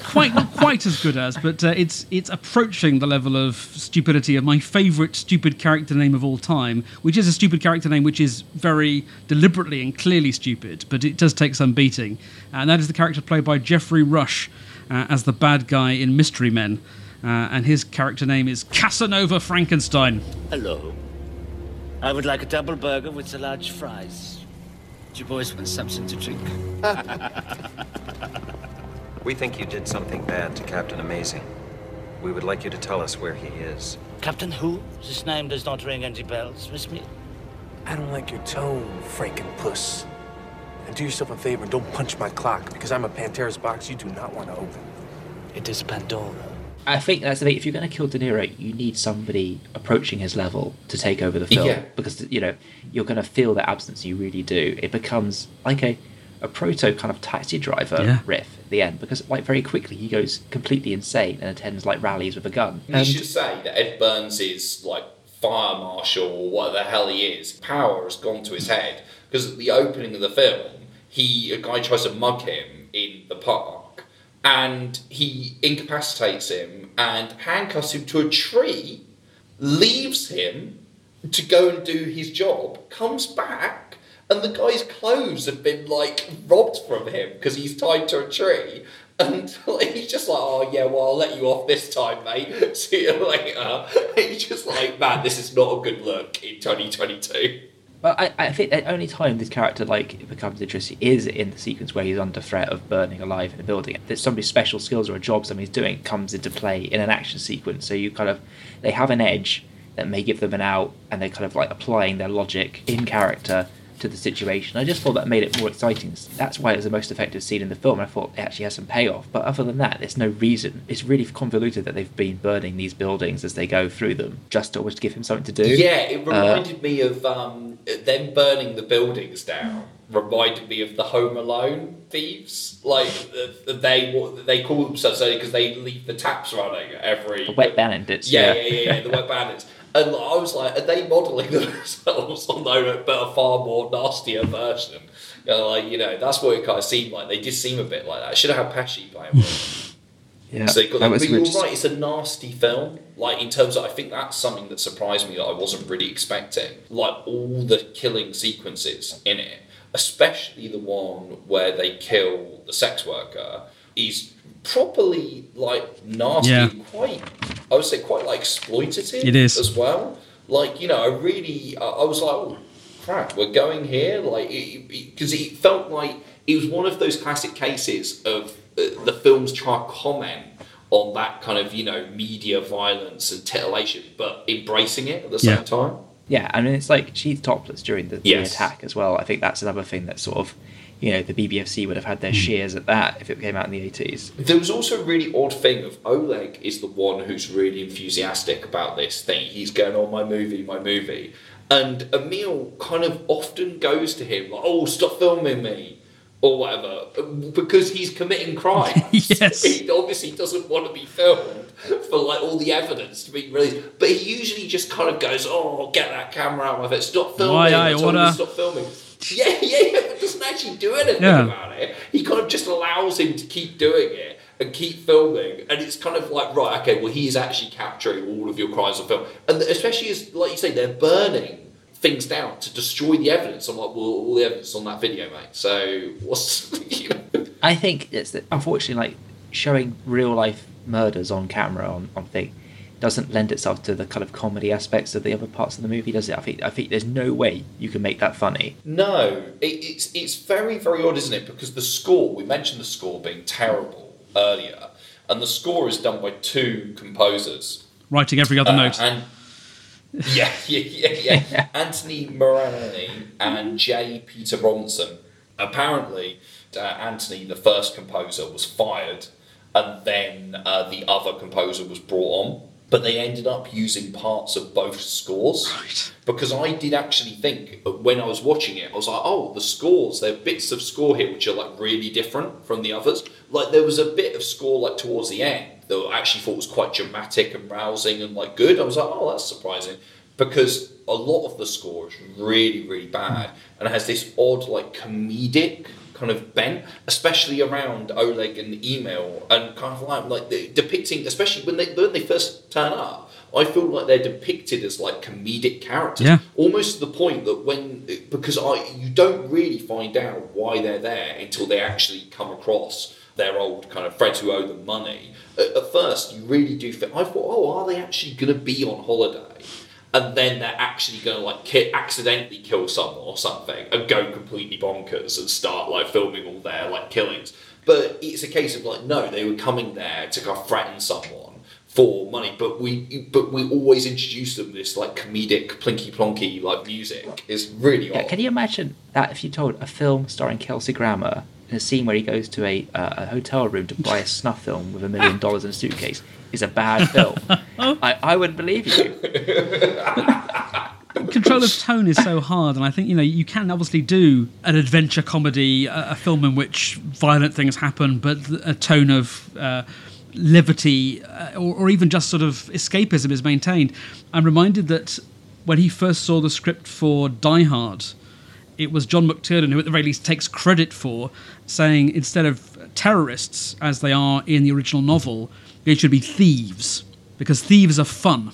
quite not quite as good as, but uh, it's it's approaching the level of stupidity of my favourite stupid character name of all time, which is a stupid character name which is very deliberately and clearly stupid, but it does take some beating, and that is the character played by Geoffrey Rush uh, as the bad guy in Mystery Men. Uh, and his character name is Casanova Frankenstein. Hello. I would like a double burger with the large fries. Do you boys want something to drink? We think you did something bad to Captain Amazing. We would like you to tell us where he is. Captain who? This name does not ring any bells, Miss Me. I don't like your tone, Frankenpuss. And do yourself a favor and don't punch my clock, because I'm a Pantera's box you do not want to open. It is Pandora. I think that's the thing. If you're going to kill De Niro, you need somebody approaching his level to take over the film Yeah. because you know you're going to feel that absence. You really do. It becomes like a a proto kind of taxi driver Yeah. riff at the end because like very quickly he goes completely insane and attends like rallies with a gun. You And- should say that Ed Burns is like fire marshal or what the hell he is. Power has gone to his head because at the opening of the film, he a guy tries to mug him in the park, and he incapacitates him and handcuffs him to a tree, leaves him to go and do his job, comes back. And the guy's clothes have been like robbed from him because he's tied to a tree. And like, he's just like, oh yeah, well I'll let you off this time, mate. See you later. he's just like, man, this is not a good look in 2022. Well, I, I think the only time this character like becomes interesting is in the sequence where he's under threat of burning alive in a building. That somebody's special skills or a job somebody's doing comes into play in an action sequence. So you kind of they have an edge that may give them an out, and they're kind of like applying their logic in character to the situation. I just thought that made it more exciting. That's why it was the most effective scene in the film. I thought it actually has some payoff. But other than that, there's no reason. It's really convoluted that they've been burning these buildings as they go through them, just to always give him something to do. Yeah, it Uh, reminded me of um, them burning the buildings down. Reminded me of the Home Alone thieves. Like uh, they they call themselves because they leave the taps running every the wet bandits. Yeah, yeah, yeah, yeah, the wet bandits. And I was like, are they modelling themselves on though, but a far more nastier version? You know, like you know, that's what it kind of seemed like. They did seem a bit like that. Should have had Pesci playing. Yeah, so got that that, was but you're right. It's a nasty film. Like in terms of, I think that's something that surprised me that I wasn't really expecting. Like all the killing sequences in it, especially the one where they kill the sex worker, is properly like nasty. Yeah. Quite, I would say, quite like exploitative. It is. as well. Like you know, I really, I, I was like, oh crap, we're going here. Like because it, it felt like it was one of those classic cases of uh, the films try to comment on that kind of you know media violence and titillation, but embracing it at the same Yeah. time. Yeah, I mean it's like she's topless during the, the attack as well. I think that's another thing that sort of, you know, the BBFC would have had their Hmm. shears at that if it came out in the eighties. There was also a really odd thing of Oleg is the one who's really enthusiastic about this thing. He's going on my movie, my movie. And Emil kind of often goes to him like, "Oh, stop filming me," or whatever, because he's committing crimes. yes, he obviously doesn't want to be filmed for like all the evidence to be released. But he usually just kind of goes, "Oh, get that camera out of my face! Stop filming! Why I I told you to order." stop filming." Yeah, yeah, yeah, but doesn't actually do anything Yeah. about it. He kind of just allows him to keep doing it and keep filming, and it's kind of like, right, okay, well, he's actually capturing all of your crimes on film, and especially as, like you say, they're burning things down to destroy the evidence. I'm like, well, all the evidence on that video, mate. So what's you know? I think it's that unfortunately like showing real life murders on camera on, on thing doesn't lend itself to the kind of comedy aspects of the other parts of the movie, does it? I think I think there's no way you can make that funny. No, it, it's it's very very odd, isn't it? Because the score we mentioned the score being terrible earlier, and the score is done by two composers. Writing every other Uh, note. And yeah, yeah, yeah, yeah. Anthony Morani and J. Peter Robinson. Apparently, uh, Anthony, the first composer, was fired, and then uh, the other composer was brought on. But they ended up using parts of both scores. Right. Because I did actually think uh, when I was watching it, I was like, oh, the scores, there are bits of score here which are like really different from the others. Like there was a bit of score like towards the end that I actually thought was quite dramatic and rousing and like good. I was like, oh, that's surprising. Because a lot of the score is really, really bad and it has this odd, like comedic kind of bent, especially around Oleg and Emil and kind of like like the, depicting, especially when they when they first turn up. I feel like they're depicted as like comedic characters, Yeah. almost to the point that when because I you don't really find out why they're there until they actually come across their old kind of friends who owe them money. At, at first, you really do feel. I thought, oh, are they actually going to be on holiday? And then they're actually going to like ki- accidentally kill someone or something and go completely bonkers and start like filming all their like killings. But it's a case of like, no, they were coming there to kind of threaten someone for money, but we but we always introduce them this like comedic plinky plonky like music It's really Yeah, odd. can you imagine that if you told a film starring Kelsey Grammer in a scene where he goes to a, uh, a hotel room to buy a snuff film with a million dollars in a suitcase is a bad film? I, I wouldn't believe you. control of tone is so hard, and I think you know you can obviously do an adventure comedy, a, a film in which violent things happen, but a tone of uh, levity uh, or, or even just sort of escapism is maintained. I'm reminded that when he first saw the script for Die Hard, it was John McTiernan who, at the very least, takes credit for saying instead of terrorists as they are in the original novel, they should be thieves because thieves are fun.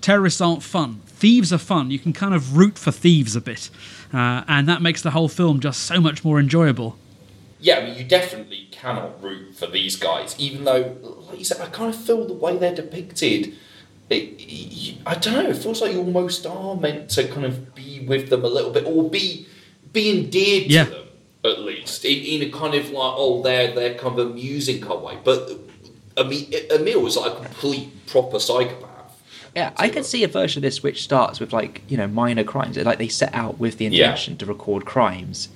Terrorists aren't fun. thieves are fun. You can kind of root for thieves a bit, uh, and that makes the whole film just so much more enjoyable. Yeah, I mean, you definitely cannot root for these guys, even though, like you said, I kind of feel the way they're depicted. It, I don't know. It feels like you almost are meant to kind of be with them a little bit, or be be endeared Yeah. to them at least in, in a kind of like oh they're they're kind of amusing kind of way. But Emil was like a complete proper psychopath. Yeah, I can see a version of this which starts with like you know minor crimes. Like they set out with the Yeah. intention to record crimes,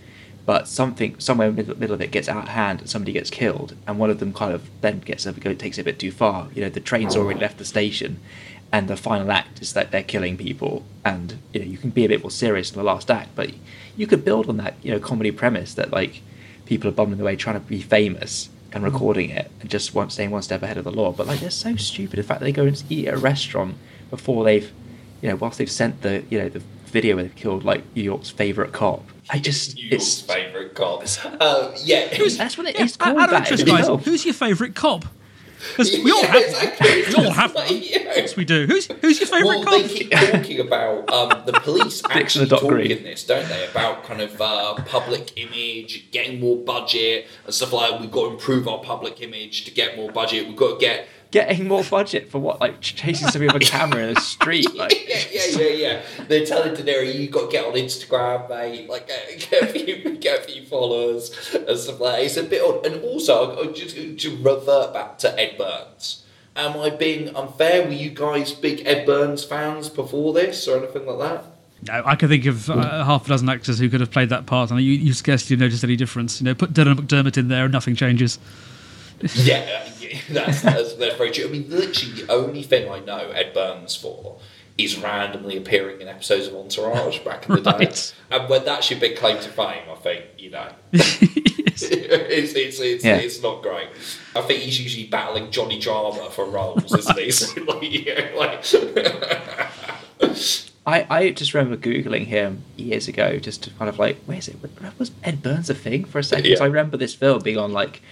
but something somewhere in the middle, middle of it gets out of hand and somebody gets killed, and one of them kind of then gets takes it a bit too far. You know, the train's already left the station, and the final act is that they're killing people, and you know you can be a bit more serious in the last act, but you could build on that you know comedy premise that like people are bumming their way trying to be famous and recording it and just one, staying one step ahead of the law. But like they're so stupid. The fact that they go and eat at a restaurant before they've, you know, whilst they've sent the you know the video where they've killed like New York's favorite cop. I just New York's favourite cop. Uh, yeah, that's what it Yeah, is called. out of that interest, guys, who's your favourite cop? 'Cause we all have one. We all have one. Yes, we do. Who's who's your favourite Well, cop? they keep talking about um, the police actually Doc talking Green. this, don't they? About kind of uh, public image, getting more budget and stuff like. that. We've got to improve our public image to get more budget. We've got to get Getting more budget for what? Like ch- chasing somebody with a camera in the street? Like yeah, yeah, yeah, yeah. They're telling De Niro, you got to get on Instagram, mate. Like, get, get, a, few, get a few followers and stuff like that. It's a bit odd. And also, I'll just to revert back to Ed Burns. Am I being unfair? Were you guys big Ed Burns fans before this or anything like that? No, I can think of uh, half a dozen actors who could have played that part, and you, you scarcely notice any difference. You know, put Dylan McDermott in there, and nothing changes. yeah, yeah, that's, that's, that's very true. I mean, literally, the only thing I know Ed Burns for is randomly appearing in episodes of Entourage back in the day. Right. And when that's your big claim to fame, I think, you know, it's, it's, it's, Yeah. it's not great. I think he's usually battling Johnny Drama for roles, isn't he? So, like, like, I, I just remember googling him years ago, just to kind of like, where is it? Was Ed Burns a thing for a second? Yeah. I remember this film being on like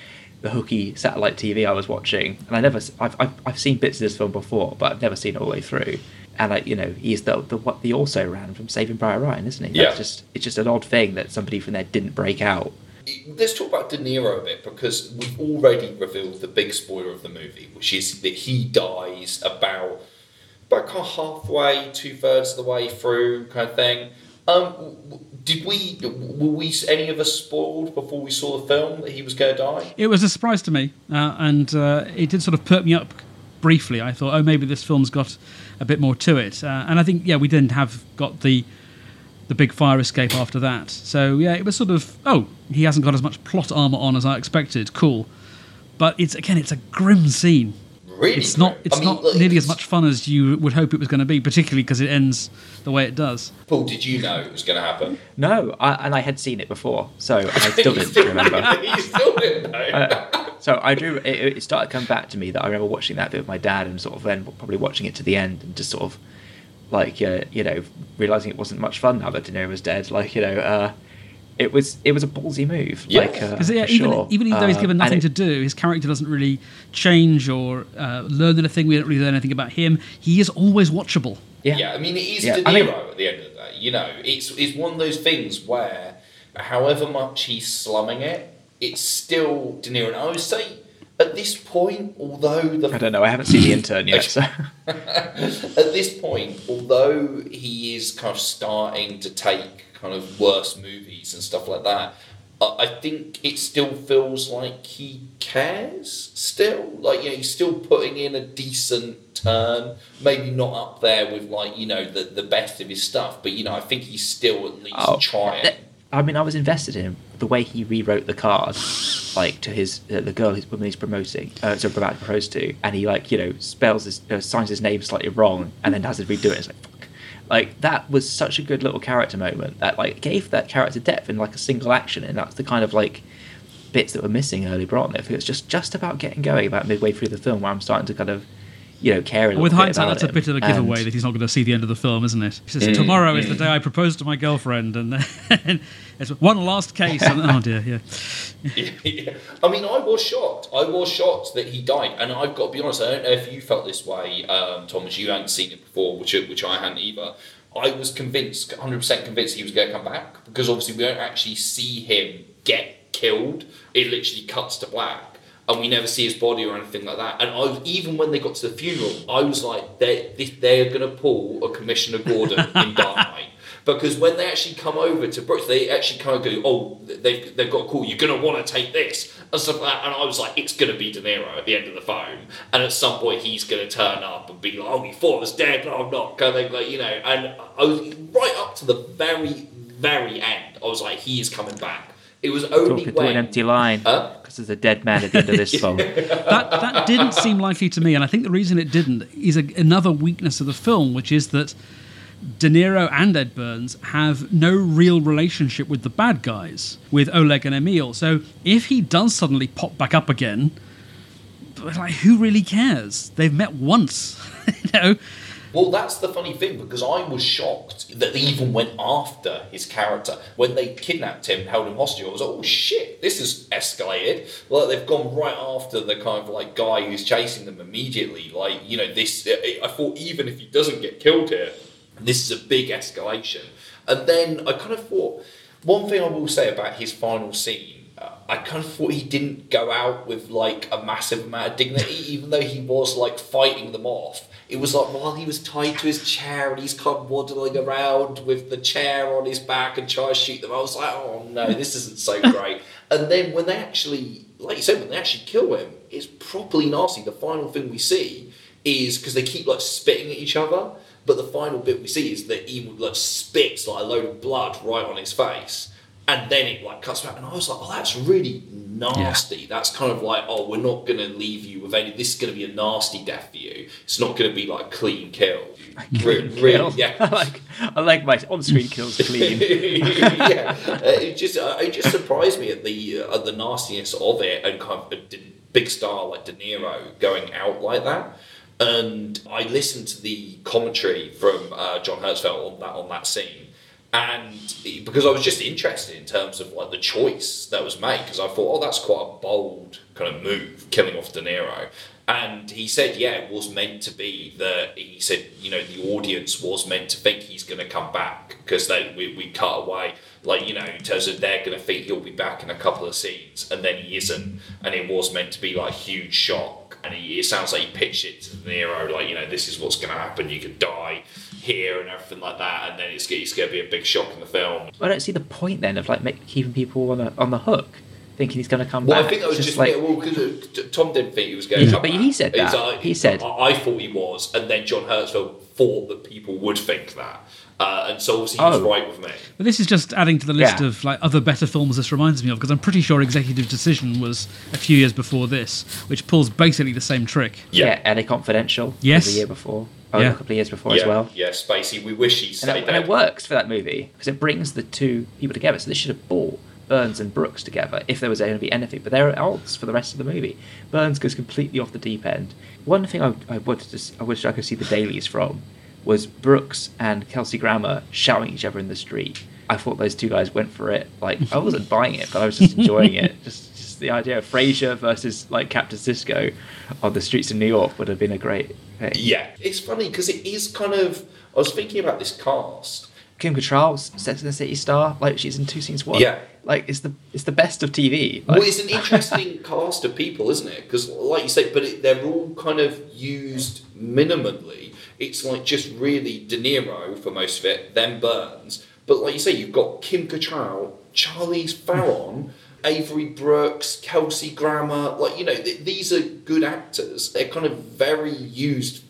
the hooky satellite TV I was watching, and I never, I've, I've, I've seen bits of this film before, but I've never seen it all the way through. And like, you know, he's the the what the also ran from Saving Private Ryan, isn't he? Yeah. That's just it's just an odd thing that somebody from there didn't break out. Let's talk about De Niro a bit because we've already revealed the big spoiler of the movie, which is that he dies about about kind of halfway, two thirds of the way through, kind of thing. Um, did we were we any of us spoiled before we saw the film that he was going to die? It was a surprise to me, uh, and uh, it did sort of perk me up briefly. I thought, oh, maybe this film's got a bit more to it, uh, and I think, yeah, we didn't have got the the big fire escape after that. So yeah, it was sort of, oh, he hasn't got as much plot armor on as I expected. Cool, but it's again, it's a grim scene. Really, It's not. It's I mean, not look, nearly as much fun as you would hope it was going to be, particularly because it ends the way it does. Paul, did you know it was going to happen? No, I, and I had seen it before, so I still didn't remember. you still didn't know. Uh, so I do. It, it started coming back to me that I remember watching that bit with my dad, and sort of then probably watching it to the end, and just sort of like uh, you know realizing it wasn't much fun now that De Niro was dead. Like you know, uh, it was it was a ballsy move. Yeah. Like uh, Because yeah, even sure. even though he's given and nothing it- to do, his character doesn't really change or uh, learn anything. We don't really learn anything about him. He is always watchable. Yeah. I mean, it is Yeah, De I mean- at the end of the day. You know, it's it's one of those things where, however much he's slumming it, it's still De Niro. And I would say, at this point, although the I don't know. I haven't seen the intern yet. So at this point, although he is kind of starting to take kind of worst movies and stuff like that, I I think it still feels like he cares still. Like, you know, he's still putting in a decent turn. Maybe not up there with, like, you know, the, the best of his stuff, but, you know, I think he's still at least Oh, trying. th- I mean, I was invested in him. The way he rewrote the card, like to his uh, the girl, his woman he's promoting, uh, so about to propose to, and he like you know spells his uh, signs his name slightly wrong, and then has to redo it. It's like. Like that was such a good little character moment that like gave that character depth in like a single action, and that's the kind of like bits that were missing earlier on. If it was just just about getting going about midway through the film, where I'm starting to kind of you know, care a little With bit hindsight, about that's a bit of a giveaway And- that he's not going to see the end of the film, isn't it? He says, Mm, "Tomorrow is mm. the day I propose to my girlfriend," and then it's one last case. And, oh dear, yeah. Yeah. I mean, I was shocked. I was shocked that he died, and I've got to be honest. I don't know if you felt this way, um, Thomas. You hadn't seen it before, which which I hadn't either. I was convinced, hundred percent convinced, he was going to come back because obviously we don't actually see him get killed. It literally cuts to black, and we never see his body or anything like that. And I even when they got to the funeral, I was like, they they're going to pull a Commissioner Gordon in Dark Knight. Because when they actually come over to Brooks, they actually kind of go, "Oh, they've, they've got a call. You're going to want to take this and stuff like that." And I was like, "It's going to be De Niro at the end of the phone." And at some point, he's going to turn up and be like, "Oh, you thought I was dead, but I'm not." Kind of like you know. And I was right up to the very, very end. I was like, "He is coming back." It was only Talking when an empty line because there's a dead man at the end of this film. that that didn't seem likely to me, and I think the reason it didn't is a, another weakness of the film, which is that De Niro and Ed Burns have no real relationship with the bad guys, with Oleg and Emil. So if he does suddenly pop back up again, like who really cares? They've met once, you know. Well, that's the funny thing because I was shocked that they even went after his character when they kidnapped him, held him hostage. I was like, "Oh shit, this has escalated." Well, they've gone right after the kind of like guy who's chasing them immediately. Like, you know, this. I thought even if he doesn't get killed here, this is a big escalation. And then I kind of thought one thing I will say about his final scene. uh, I kind of thought he didn't go out with like a massive amount of dignity, even though he was like fighting them off. It was like while he was tied to his chair and he's kind of waddling around with the chair on his back and trying to shoot them. I was like, oh no, this isn't so great. and then when they actually, like you said, when they actually kill him, it's properly nasty. The final thing we see is because they keep like spitting at each other. But the final bit we see is that he like spits like a load of blood right on his face, and then it like cuts back. And I was like, oh, that's really nasty. That's kind of like, oh, we're not going to leave you with any. This is going to be a nasty death for you. It's not going to be like clean kill. Re- really, Kill. yeah. I like I like my on-screen kills clean. yeah, uh, it just uh, it just surprised me at the uh, at the nastiness of it and kind of a d- big star like De Niro going out like that. And I listened to the commentary from uh, John Herzfeld on that on that scene, and because I was just interested in terms of like the choice that was made, because I thought, oh, that's quite a bold kind of move, killing off De Niro. And he said, yeah, it was meant to be that he said, you know, the audience was meant to think he's going to come back because they we, we cut away, like you know, in terms of they're going to think he'll be back in a couple of scenes, and then he isn't, and it was meant to be like a huge shock. And he, it sounds like he pitched it to De Niro, like you know, this is what's going to happen. You could die here and everything like that, and then it's, it's going to be a big shock in the film. I don't see the point then of like make, keeping people on the on the hook, thinking he's going to come Well, back. Well, I think that was It's just, like yeah, well, because Tom didn't think he was going Yeah, to come but back. he said He's that. He said- I, I thought he was, and then John Herzfeld thought that people would think that, uh, and so obviously he was Oh. right with me. But this is just adding to the list Yeah. of like other better films this reminds me of because I'm pretty sure Executive Decision was a few years before this, which pulls basically the same trick. yeah, LA Confidential. Yes. was the year before. Oh, Yeah. a couple of years before yeah, as well. yeah, Spacey. We wish he And stayed it, and it works for that movie because it brings the two people together. So they should have brought Burns and Brooks together if there was going to be anything. But they're at odds for the rest of the movie. Burns goes completely off the deep end. One thing I, I wanted to, s- I wish I could see the dailies from was Brooks and Kelsey Grammer shouting at each other in the street. I thought those two guys went for it. Like I wasn't buying it, but I was just enjoying it. Just, just the idea of Frasier versus like Captain Sisko on the streets of New York would have been a great Yeah, it's funny because it is kind of. I was thinking about this cast. Kim Cattrall's Sex and the City star, like she's in two scenes one. Yeah. like it's the it's the best of TV. Like, well, it's an interesting cast of people, isn't it? Because, like you say, but it, they're all kind of used minimally. It's like just really De Niro for most of it, then Burns. But like you say, you've got Kim Cattrall, Charlize Theron, Avery Brooks, Kelsey Grammer. Like you know, th- these are good actors. They're kind of very used,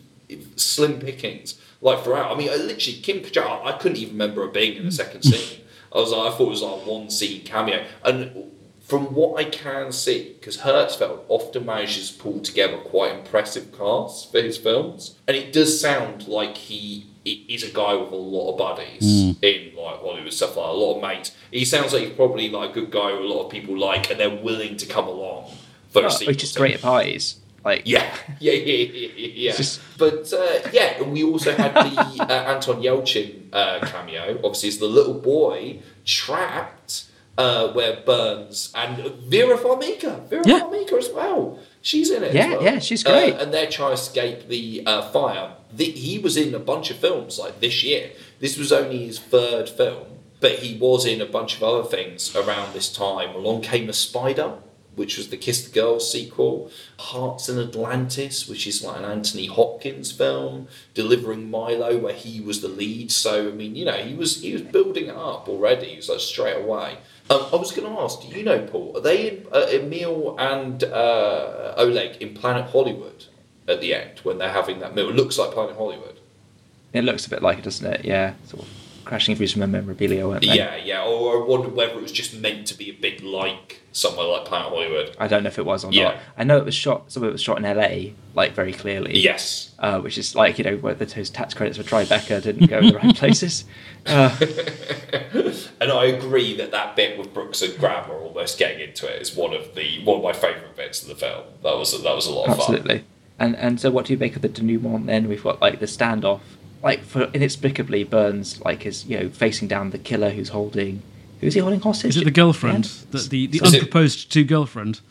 slim pickings. Like throughout, I mean, I literally Kim Cattrall. I couldn't even remember her being in the second mm. scene. I was like, I thought it was like one scene cameo, and from what I can see, because Herzfeld often manages to pull together quite impressive casts for his films, and it does sound like he i- is a guy with a lot of buddies Mm. in like Hollywood stuff, like a lot of mates. He sounds like he's probably like a good guy who a lot of people like, and they're willing to come along for a oh, sequel. which is great at parties. Like Yeah, yeah, yeah, yeah, yeah. yeah. Just- But uh, yeah, and we also had the uh, Anton Yelchin uh, cameo. Obviously, it's the little boy trapped uh, where Burns and Vera Farmiga, Vera Yeah. Farmiga as well. She's in it. Yeah, as well. yeah, she's great. Uh, and they're trying to escape the uh, fire. The, he was in a bunch of films like this year. This was only his third film, but he was in a bunch of other things around this time. Along Came a Spider, which was the Kiss the Girl sequel. Hearts in Atlantis, which is like an Anthony Hopkins film. Delivering Milo, where he was the lead. So I mean, you know, he was he was building it up already. He was like straight away. Um, I was going to ask, do you know, Paul? Are they in, uh, Emil and uh, Oleg in Planet Hollywood at the end when they're having that meal? It looks like Planet Hollywood. It looks a bit like it, doesn't it? Yeah, sort of crashing through some memorabilia, weren't they? Yeah, yeah. Or I wondered whether it was just meant to be a bit like somewhere like Planet Hollywood. I don't know if it was or Yeah. not. I know it was shot. Some of it was shot in LA, like very clearly. Yes. Uh, which is like you know where the those tax credits for Tribeca didn't go in the right places. Uh, And I agree that that bit with Brooks and Graham are almost getting into it is one of the one of my favourite bits of the film. That was that was a lot of fun. absolutely. And and so what do you make of the denouement? Then we've got like the standoff. Like for inexplicably, Burns like is you know facing down the killer who's holding. Who's he holding hostage? Is it the girlfriend? The, the, the Is it- unproposed to girlfriend?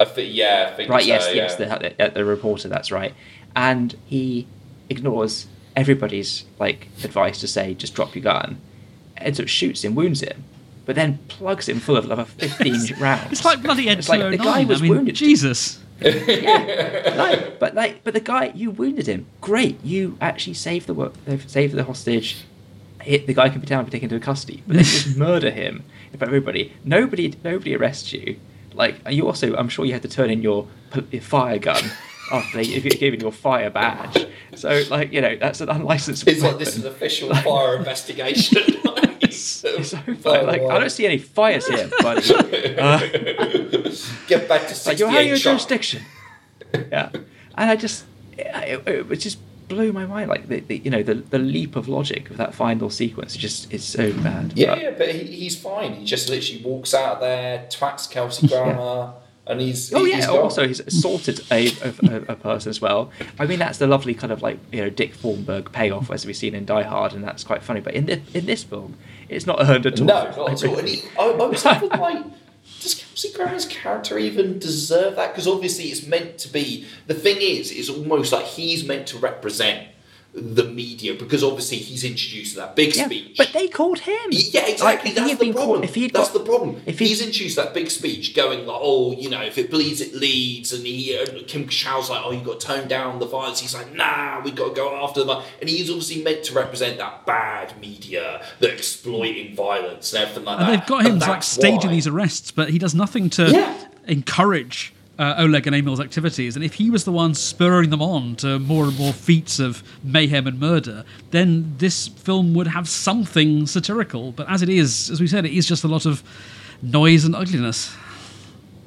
I think yeah, I think Right. so, yes. yeah. Yes. The, the, the reporter. That's right. And he ignores everybody's like advice to say just drop your gun, and so shoots him, wounds him, but then plugs him full of like a 15 rounds. It's like bloody Ed It's like the guy oh was I mean, wounded. Jesus. like, but like, but the guy you wounded him. Great, you actually saved the work, saved the hostage. Hit the guy can be down and be taken into custody, but then you just murder him in front of everybody. Nobody, nobody arrests you. Like you also, I'm sure you had to turn in your, your fire gun after they if you gave your fire badge. So like you know that's an unlicensed. It's like this is an official fire investigation. so fire, like I don't see any fires here, buddy. Uh, Get back to like you're having 68 your jurisdiction. yeah, and I just, it, it, it just blew my mind. Like the, the you know the the leap of logic of that final sequence is just is so bad. Yeah, But- yeah, but he, he's fine. He just literally walks out of there, twats Kelsey Grammer, and he's Oh yeah. gone. Also, he's assaulted a, a, a person as well. I mean, that's the lovely kind of like you know Dick Thornburg payoff as we've seen in Die Hard, and that's quite funny. But in this in this film, it's not earned at all. No, not at all. And he, I, I was like, does Kelsey Grammer's character even deserve that? Because obviously it's meant to be. The thing is, it's almost like he's meant to represent the media because obviously he's introduced that big Yeah, speech. but they called him. Yeah, exactly. Like, That's the been caught- problem. if he'd That's got- the problem. if he- he's introduced that big speech, going like, "Oh, you know, if it bleeds, it leads," and he, uh, Kim Chow's like, "Oh, you've got to tone down the violence." He's like, "Nah, we've got to go after them," and he's obviously meant to represent that bad media, that exploiting violence and everything like And that. they've got him like staging why- these arrests, but he does nothing to Yeah. encourage uh, Oleg and Emil's activities. And if he was the one spurring them on to more and more feats of mayhem and murder, then this film would have something satirical. But as it is, as we said, it is just a lot of noise and ugliness.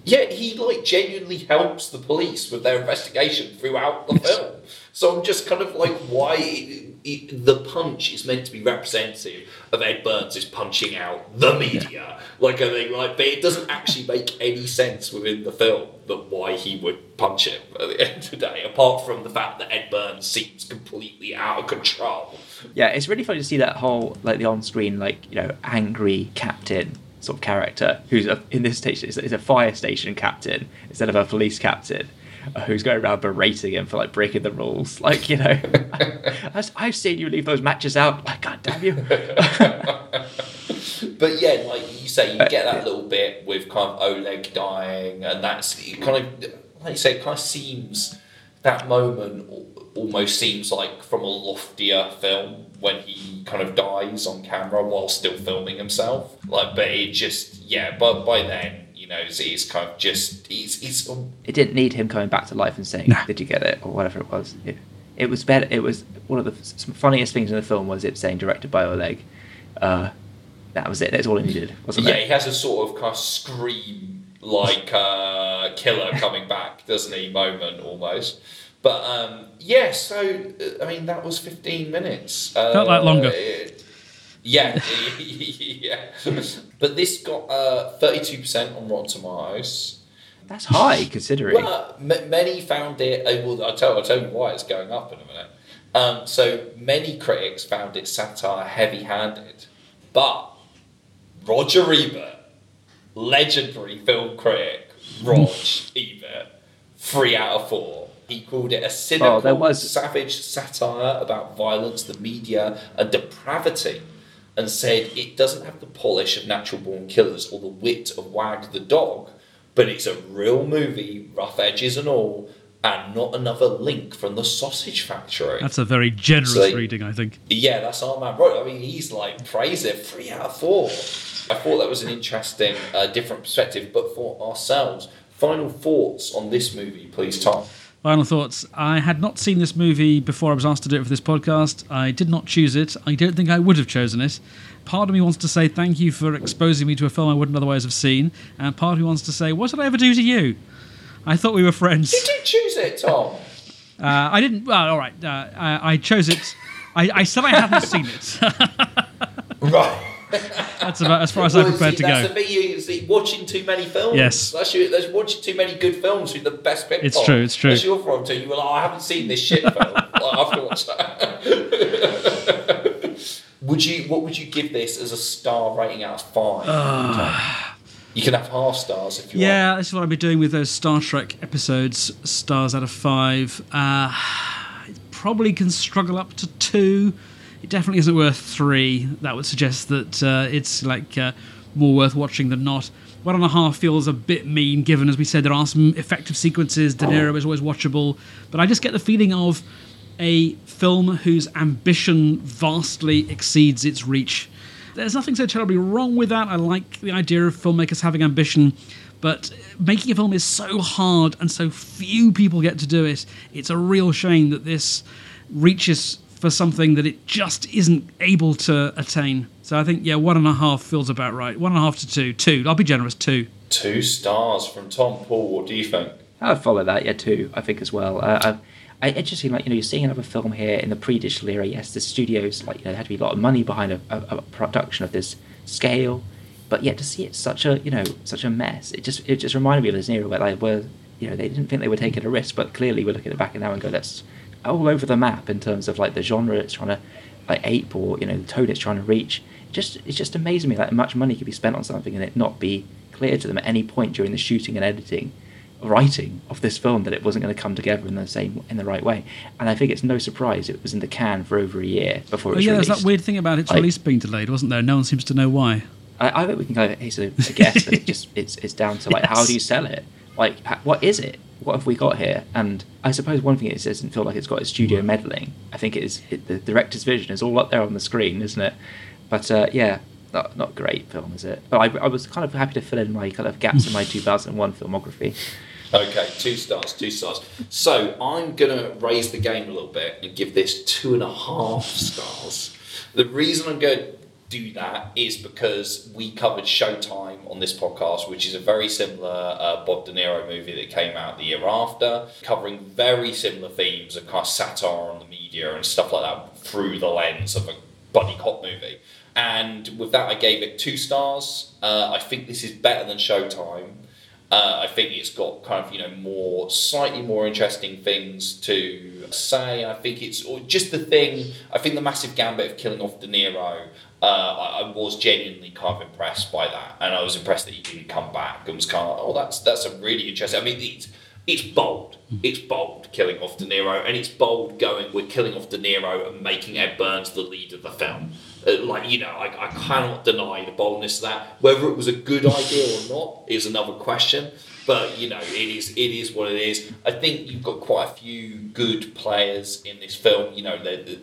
Yeah, he like genuinely helps the police with their investigation throughout the film. So I'm just kind of like, why it, the punch is meant to be representative of Ed Burns is punching out the media, like I think, like, but it doesn't actually make any sense within the film that why he would punch him at the end of the day, apart from the fact that Ed Burns seems completely out of control. Yeah, it's really funny to see that whole like the on-screen like you know angry captain sort of character who's a, in this station is, a fire station captain instead of a police captain Uh, who's going around berating him for like breaking the rules. Like you know, I've, I've seen you leave those matches out. Like God damn you! But yeah, like you say, you get that uh, little bit with kind of Oleg dying, and that's kind of like you say, it kind of seems that moment almost seems like from a loftier film when he kind of dies on camera while still filming himself. Like, but it just yeah, but by then you know it's, it's kind of just he's he's it didn't need him coming back to life and saying, "Did you get it?" or whatever it was. It, it was better. It was one of the f- funniest things in the film was it saying directed by Oleg. Uh, that was it. That's all it needed, wasn't yeah, it? Yeah, he has a sort of kind of scream like uh, killer coming back, doesn't he? Moment almost. But um, yeah, so uh, I mean that was fifteen minutes. Uh, Felt like longer. it- yeah, yeah. But this got uh, thirty-two percent on Rotten Tomatoes. That's high considering. Well, m- many found it. uh, Well, I'll tell, I'll tell you why it's going up in a minute. Um, so many critics found it satire heavy-handed, but Roger Ebert, legendary film critic, Rog Ebert, three out of four. He called it a cynical, Oh, was- savage satire about violence, the media, and depravity, and said it doesn't have the polish of natural born killers or the wit of Wag the dog, but it's a real movie, rough edges and all, and not another link from the sausage factory. That's a very generous So- reading, I think. Yeah, that's our man. Right. I mean, he's like praise it three out of four. I thought that was an interesting, uh, different perspective. But for ourselves, final thoughts on this movie, please, Tom. Final thoughts. I had not seen this movie before I was asked to do it for this podcast. I did not choose it. I don't think I would have chosen it. Part of me wants to say thank you for exposing me to a film I wouldn't otherwise have seen, and part of me wants to say, what did I ever do to you? I thought we were friends. You Did you choose it, Tom? Uh, I didn't. Well, all right. Uh, I, I chose it. I, I said I hadn't seen it. right. That's about as far as I'm prepared see, to that's go. the thing, you see, watching too many films. Yes. That's you. That's watching too many good films with the best bit. It's true, it's true. That's your problem too. You were like, oh, I haven't seen this shit film. like, I've got that. would you? What would you give this as a star rating out of five? Ah. you can have half stars if you want. Yeah, this is what I'll be doing with those Star Trek episodes. Stars out of five. Uh, it probably can struggle up to two. It definitely isn't worth three. That would suggest that uh, it's like uh, more worth watching than not. One and a half feels a bit mean, given as we said there are some effective sequences. De Niro is always watchable, but I just get the feeling of a film whose ambition vastly exceeds its reach. There's nothing so terribly wrong with that. I like the idea of filmmakers having ambition, but making a film is so hard and so few people get to do it. It's a real shame that this reaches for something that it just isn't able to attain. So I think, yeah, one and a half feels about right. One and a half to two. Two. I'll be generous. Two. Two stars from Tom Paul. What do you think? I'd follow that, yeah, too. I think as well. Uh, I, I interesting, like you know, you're seeing another film here in the pre-digital era. Yes, the studios, like you know, there had to be a lot of money behind a, a, a production of this scale, but yet to see it such a you know such a mess, it just it just reminded me of this era where like where you know they didn't think they were taking a risk, but clearly we're looking at it back now and go, that's all over the map in terms of like the genre it's trying to like ape or you know the tone it's trying to reach. It just it just amazes me like how much money could be spent on something and it not be clear to them at any point during the shooting and editing writing of this film that it wasn't going to come together in the same in the right way. And I think it's no surprise it was in the can for over a year before it Oh, was yeah, there's that weird thing about its Like- release being delayed, wasn't there? No one seems to know why. I, I think we can kind of hasten to guess that it just it's it's down to like how do you sell it? Like what is it? What have we got here? And I suppose one thing is it doesn't feel like it's got a studio meddling. I think it is it, the director's vision is all up there on the screen, isn't it? But uh, yeah, not not great film, is it? But I, I was kind of happy to fill in my kind of gaps in my 2001 filmography. Okay, two stars, two stars. So I'm gonna raise the game a little bit and give this two and a half stars. The reason I'm going to do that is because we covered Showtime on this podcast, which is a very similar uh, Bob De Niro movie that came out the year after, covering very similar themes of kind of satire on the media and stuff like that through the lens of a buddy cop movie. And with that, I gave it two stars. Uh, I think this is better than Showtime. Uh, I think it's got kind of you know more slightly more interesting things to say. I think it's just the thing. I think the massive gambit of killing off De Niro. Uh, I, I was genuinely kind of impressed by that, and I was impressed that he didn't come back and was kind of oh that's that's a really interesting. I mean it's it's bold. It's bold killing off De Niro, and it's bold going we're killing off De Niro and making Ed Burns the lead of the film. Uh, like you know, I, I cannot deny the boldness of that. Whether it was a good idea or not is another question. But you know, it is it is what it is. I think you've got quite a few good players in this film. You know,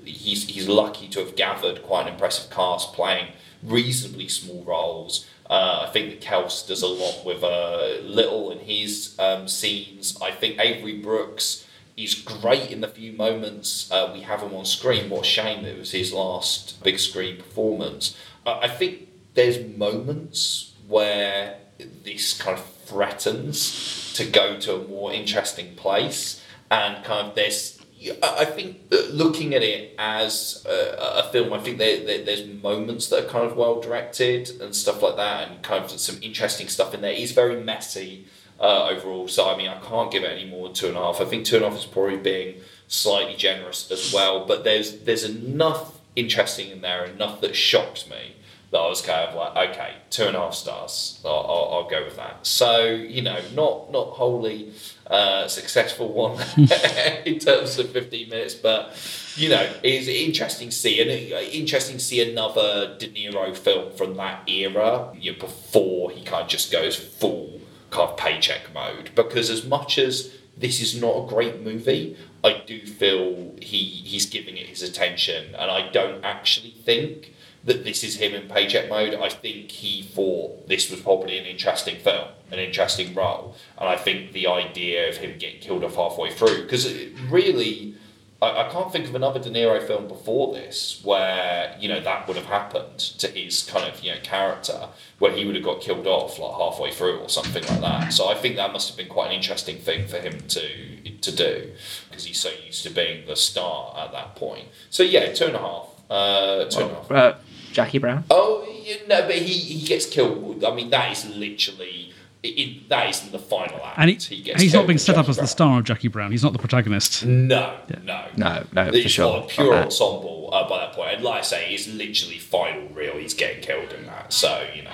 he's he's lucky to have gathered quite an impressive cast playing reasonably small roles. Uh, I think that Kels does a lot with uh, Little in his um, scenes. I think Avery Brooks is great in the few moments uh, we have him on screen. What a shame it was his last big screen performance. I think there's moments where this kind of threatens to go to a more interesting place, and kind of this I think looking at it as a, a film, I think there, there, there's moments that are kind of well directed and stuff like that, and kind of some interesting stuff in there. It's very messy. uh, overall. So I mean, I can't give it any more than two and a half. I think two and a half is probably being slightly generous as well. But there's there's enough interesting in there, enough that shocks me that I was kind of like, okay, two and a half stars. I'll, I'll, I'll go with that. So you know, not not wholly uh, successful one in terms of fifteen minutes, but you know, it's interesting to see and interesting to see another De Niro film from that era. You know, before he kind of just goes full kind of paycheck mode, because as much as this is not a great movie. I do feel he he's giving it his attention, and I don't actually think that this is him in paycheck mode. I think he thought this was probably an interesting film, an interesting role, and I think the idea of him getting killed off halfway through, because really, I, I can't think of another De Niro film before this where you know that would have happened to his kind of you know character, where he would have got killed off like halfway through or something like that. So I think that must have been quite an interesting thing for him to to do because he's so used to being the star at that point. So yeah, two and a half. Uh, two and a half. Uh, Jackie Brown. Oh you know, but he, he gets killed. I mean, that is literally it, that is in the final act. And he, he gets he's not being with set up Jackie as the star of Jackie Brown. He's not the protagonist. No, no, No, no, for it's sure. a pure Uh, ensemble uh, by that point. And like I say, it's literally final reel. He's getting killed in that. So you know,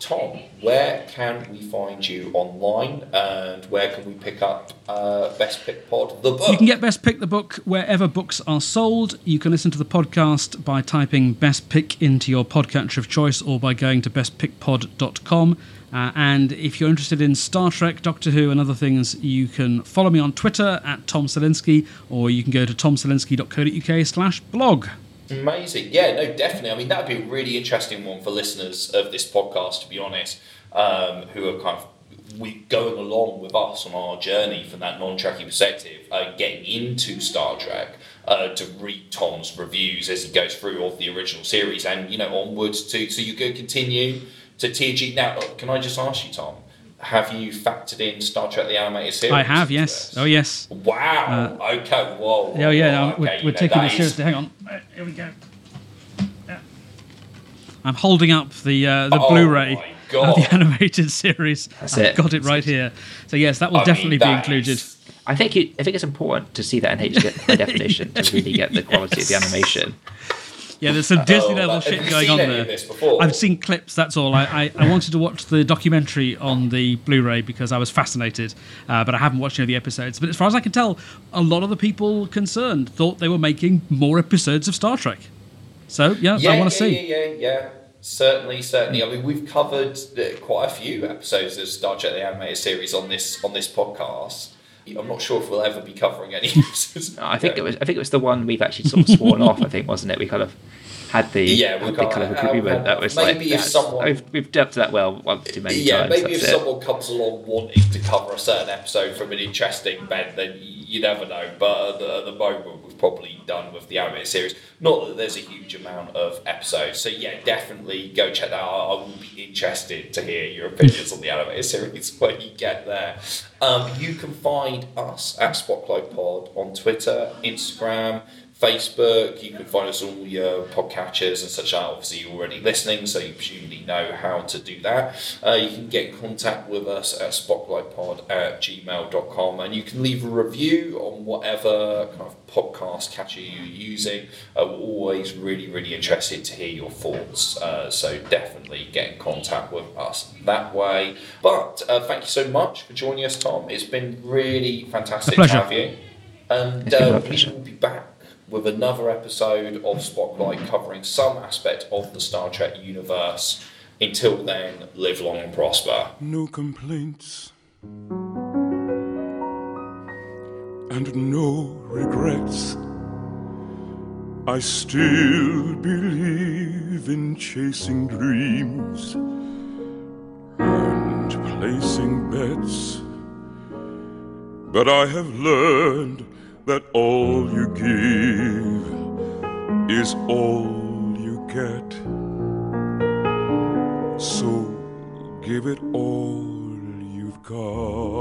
Tom, where can we find you online, and where can we pick up uh, Best Pick Pod the book? You can get Best Pick the book wherever books are sold. You can listen to the podcast by typing Best Pick into your podcatcher of choice or by going to bestpickpod.com. Uh, and if you're interested in Star Trek, Doctor Who, and other things, you can follow me on Twitter at Tom Salinsky, or you can go to tomsalinsky.co.uk slash blog. Amazing. Yeah, no, definitely. I mean, that would be a really interesting one for listeners of this podcast, to be honest, um, who are kind of we going along with us on our journey from that non-Trekkie perspective, uh, getting into Star Trek, uh, to read Tom's reviews as he goes through of the original series, and you know onwards to so you could continue to TNG. Now, can I just ask you, Tom? Have you factored in Star Trek the animated series? I have, yes. Oh, yes. Wow. okay. Whoa. Oh, yeah, whoa, no, we're, we're know, taking that this is- seriously. Hang on. Right, here we go. Yeah. I'm holding up the uh, the Oh Blu-ray my of the animated series. That's I've it. got it right here. So yes, that will I mean, definitely be that included. I think it, I think it's important to see that in HD high definition to really get the quality of the animation. Yeah, there's some Disney level shit going on there. of this before? I've seen clips. That's all. I, I, I wanted to watch the documentary on the Blu-ray because I was fascinated, uh, but I haven't watched any of the episodes. But as far as I can tell, a lot of the people concerned thought they were making more episodes of Star Trek. So yeah, yeah, I want to yeah, see. Yeah, yeah, yeah. Certainly, certainly. I mean, we've covered uh, quite a few episodes of Star Trek: The Animated Series on this on this podcast. I'm not sure if we'll ever be covering any. episodes. I think it was I think it was the one we've actually sort of sworn off. I think wasn't it? We kind of had the Yeah, we had the got- kind of uh, agreement that was like maybe if that's- someone- we've, we've dubbed that well once too many yeah, times. maybe if it. someone comes along wanting to cover a certain episode from an interesting bent, then you never know. But at the, at the moment, we've probably done with the animated series. Not that there's a huge amount of episodes. So yeah, definitely go check that out. I will be interested to hear your opinions on the animated series when you get there. Um, you can find us at Spotlight Pod on Twitter, Instagram. Facebook. You can find us on all your podcatchers and such. like. Obviously, you're already listening, so you presumably know how to do that. Uh, you can get in contact with us at spotlightpod at gmail.com and you can leave a review on whatever kind of podcast catcher you're using. Uh, we're always really, really interested to hear your thoughts. Uh, so definitely get in contact with us that way. But uh, thank you so much for joining us, Tom. It's been really fantastic to have you. And It's been my uh, we will be back with another episode of Spotlight covering some aspect of the Star Trek universe. Until then, live long and prosper. No complaints and no regrets. I still believe in chasing dreams and placing bets. But I have learned that all you give is all you get. So give it all you've got.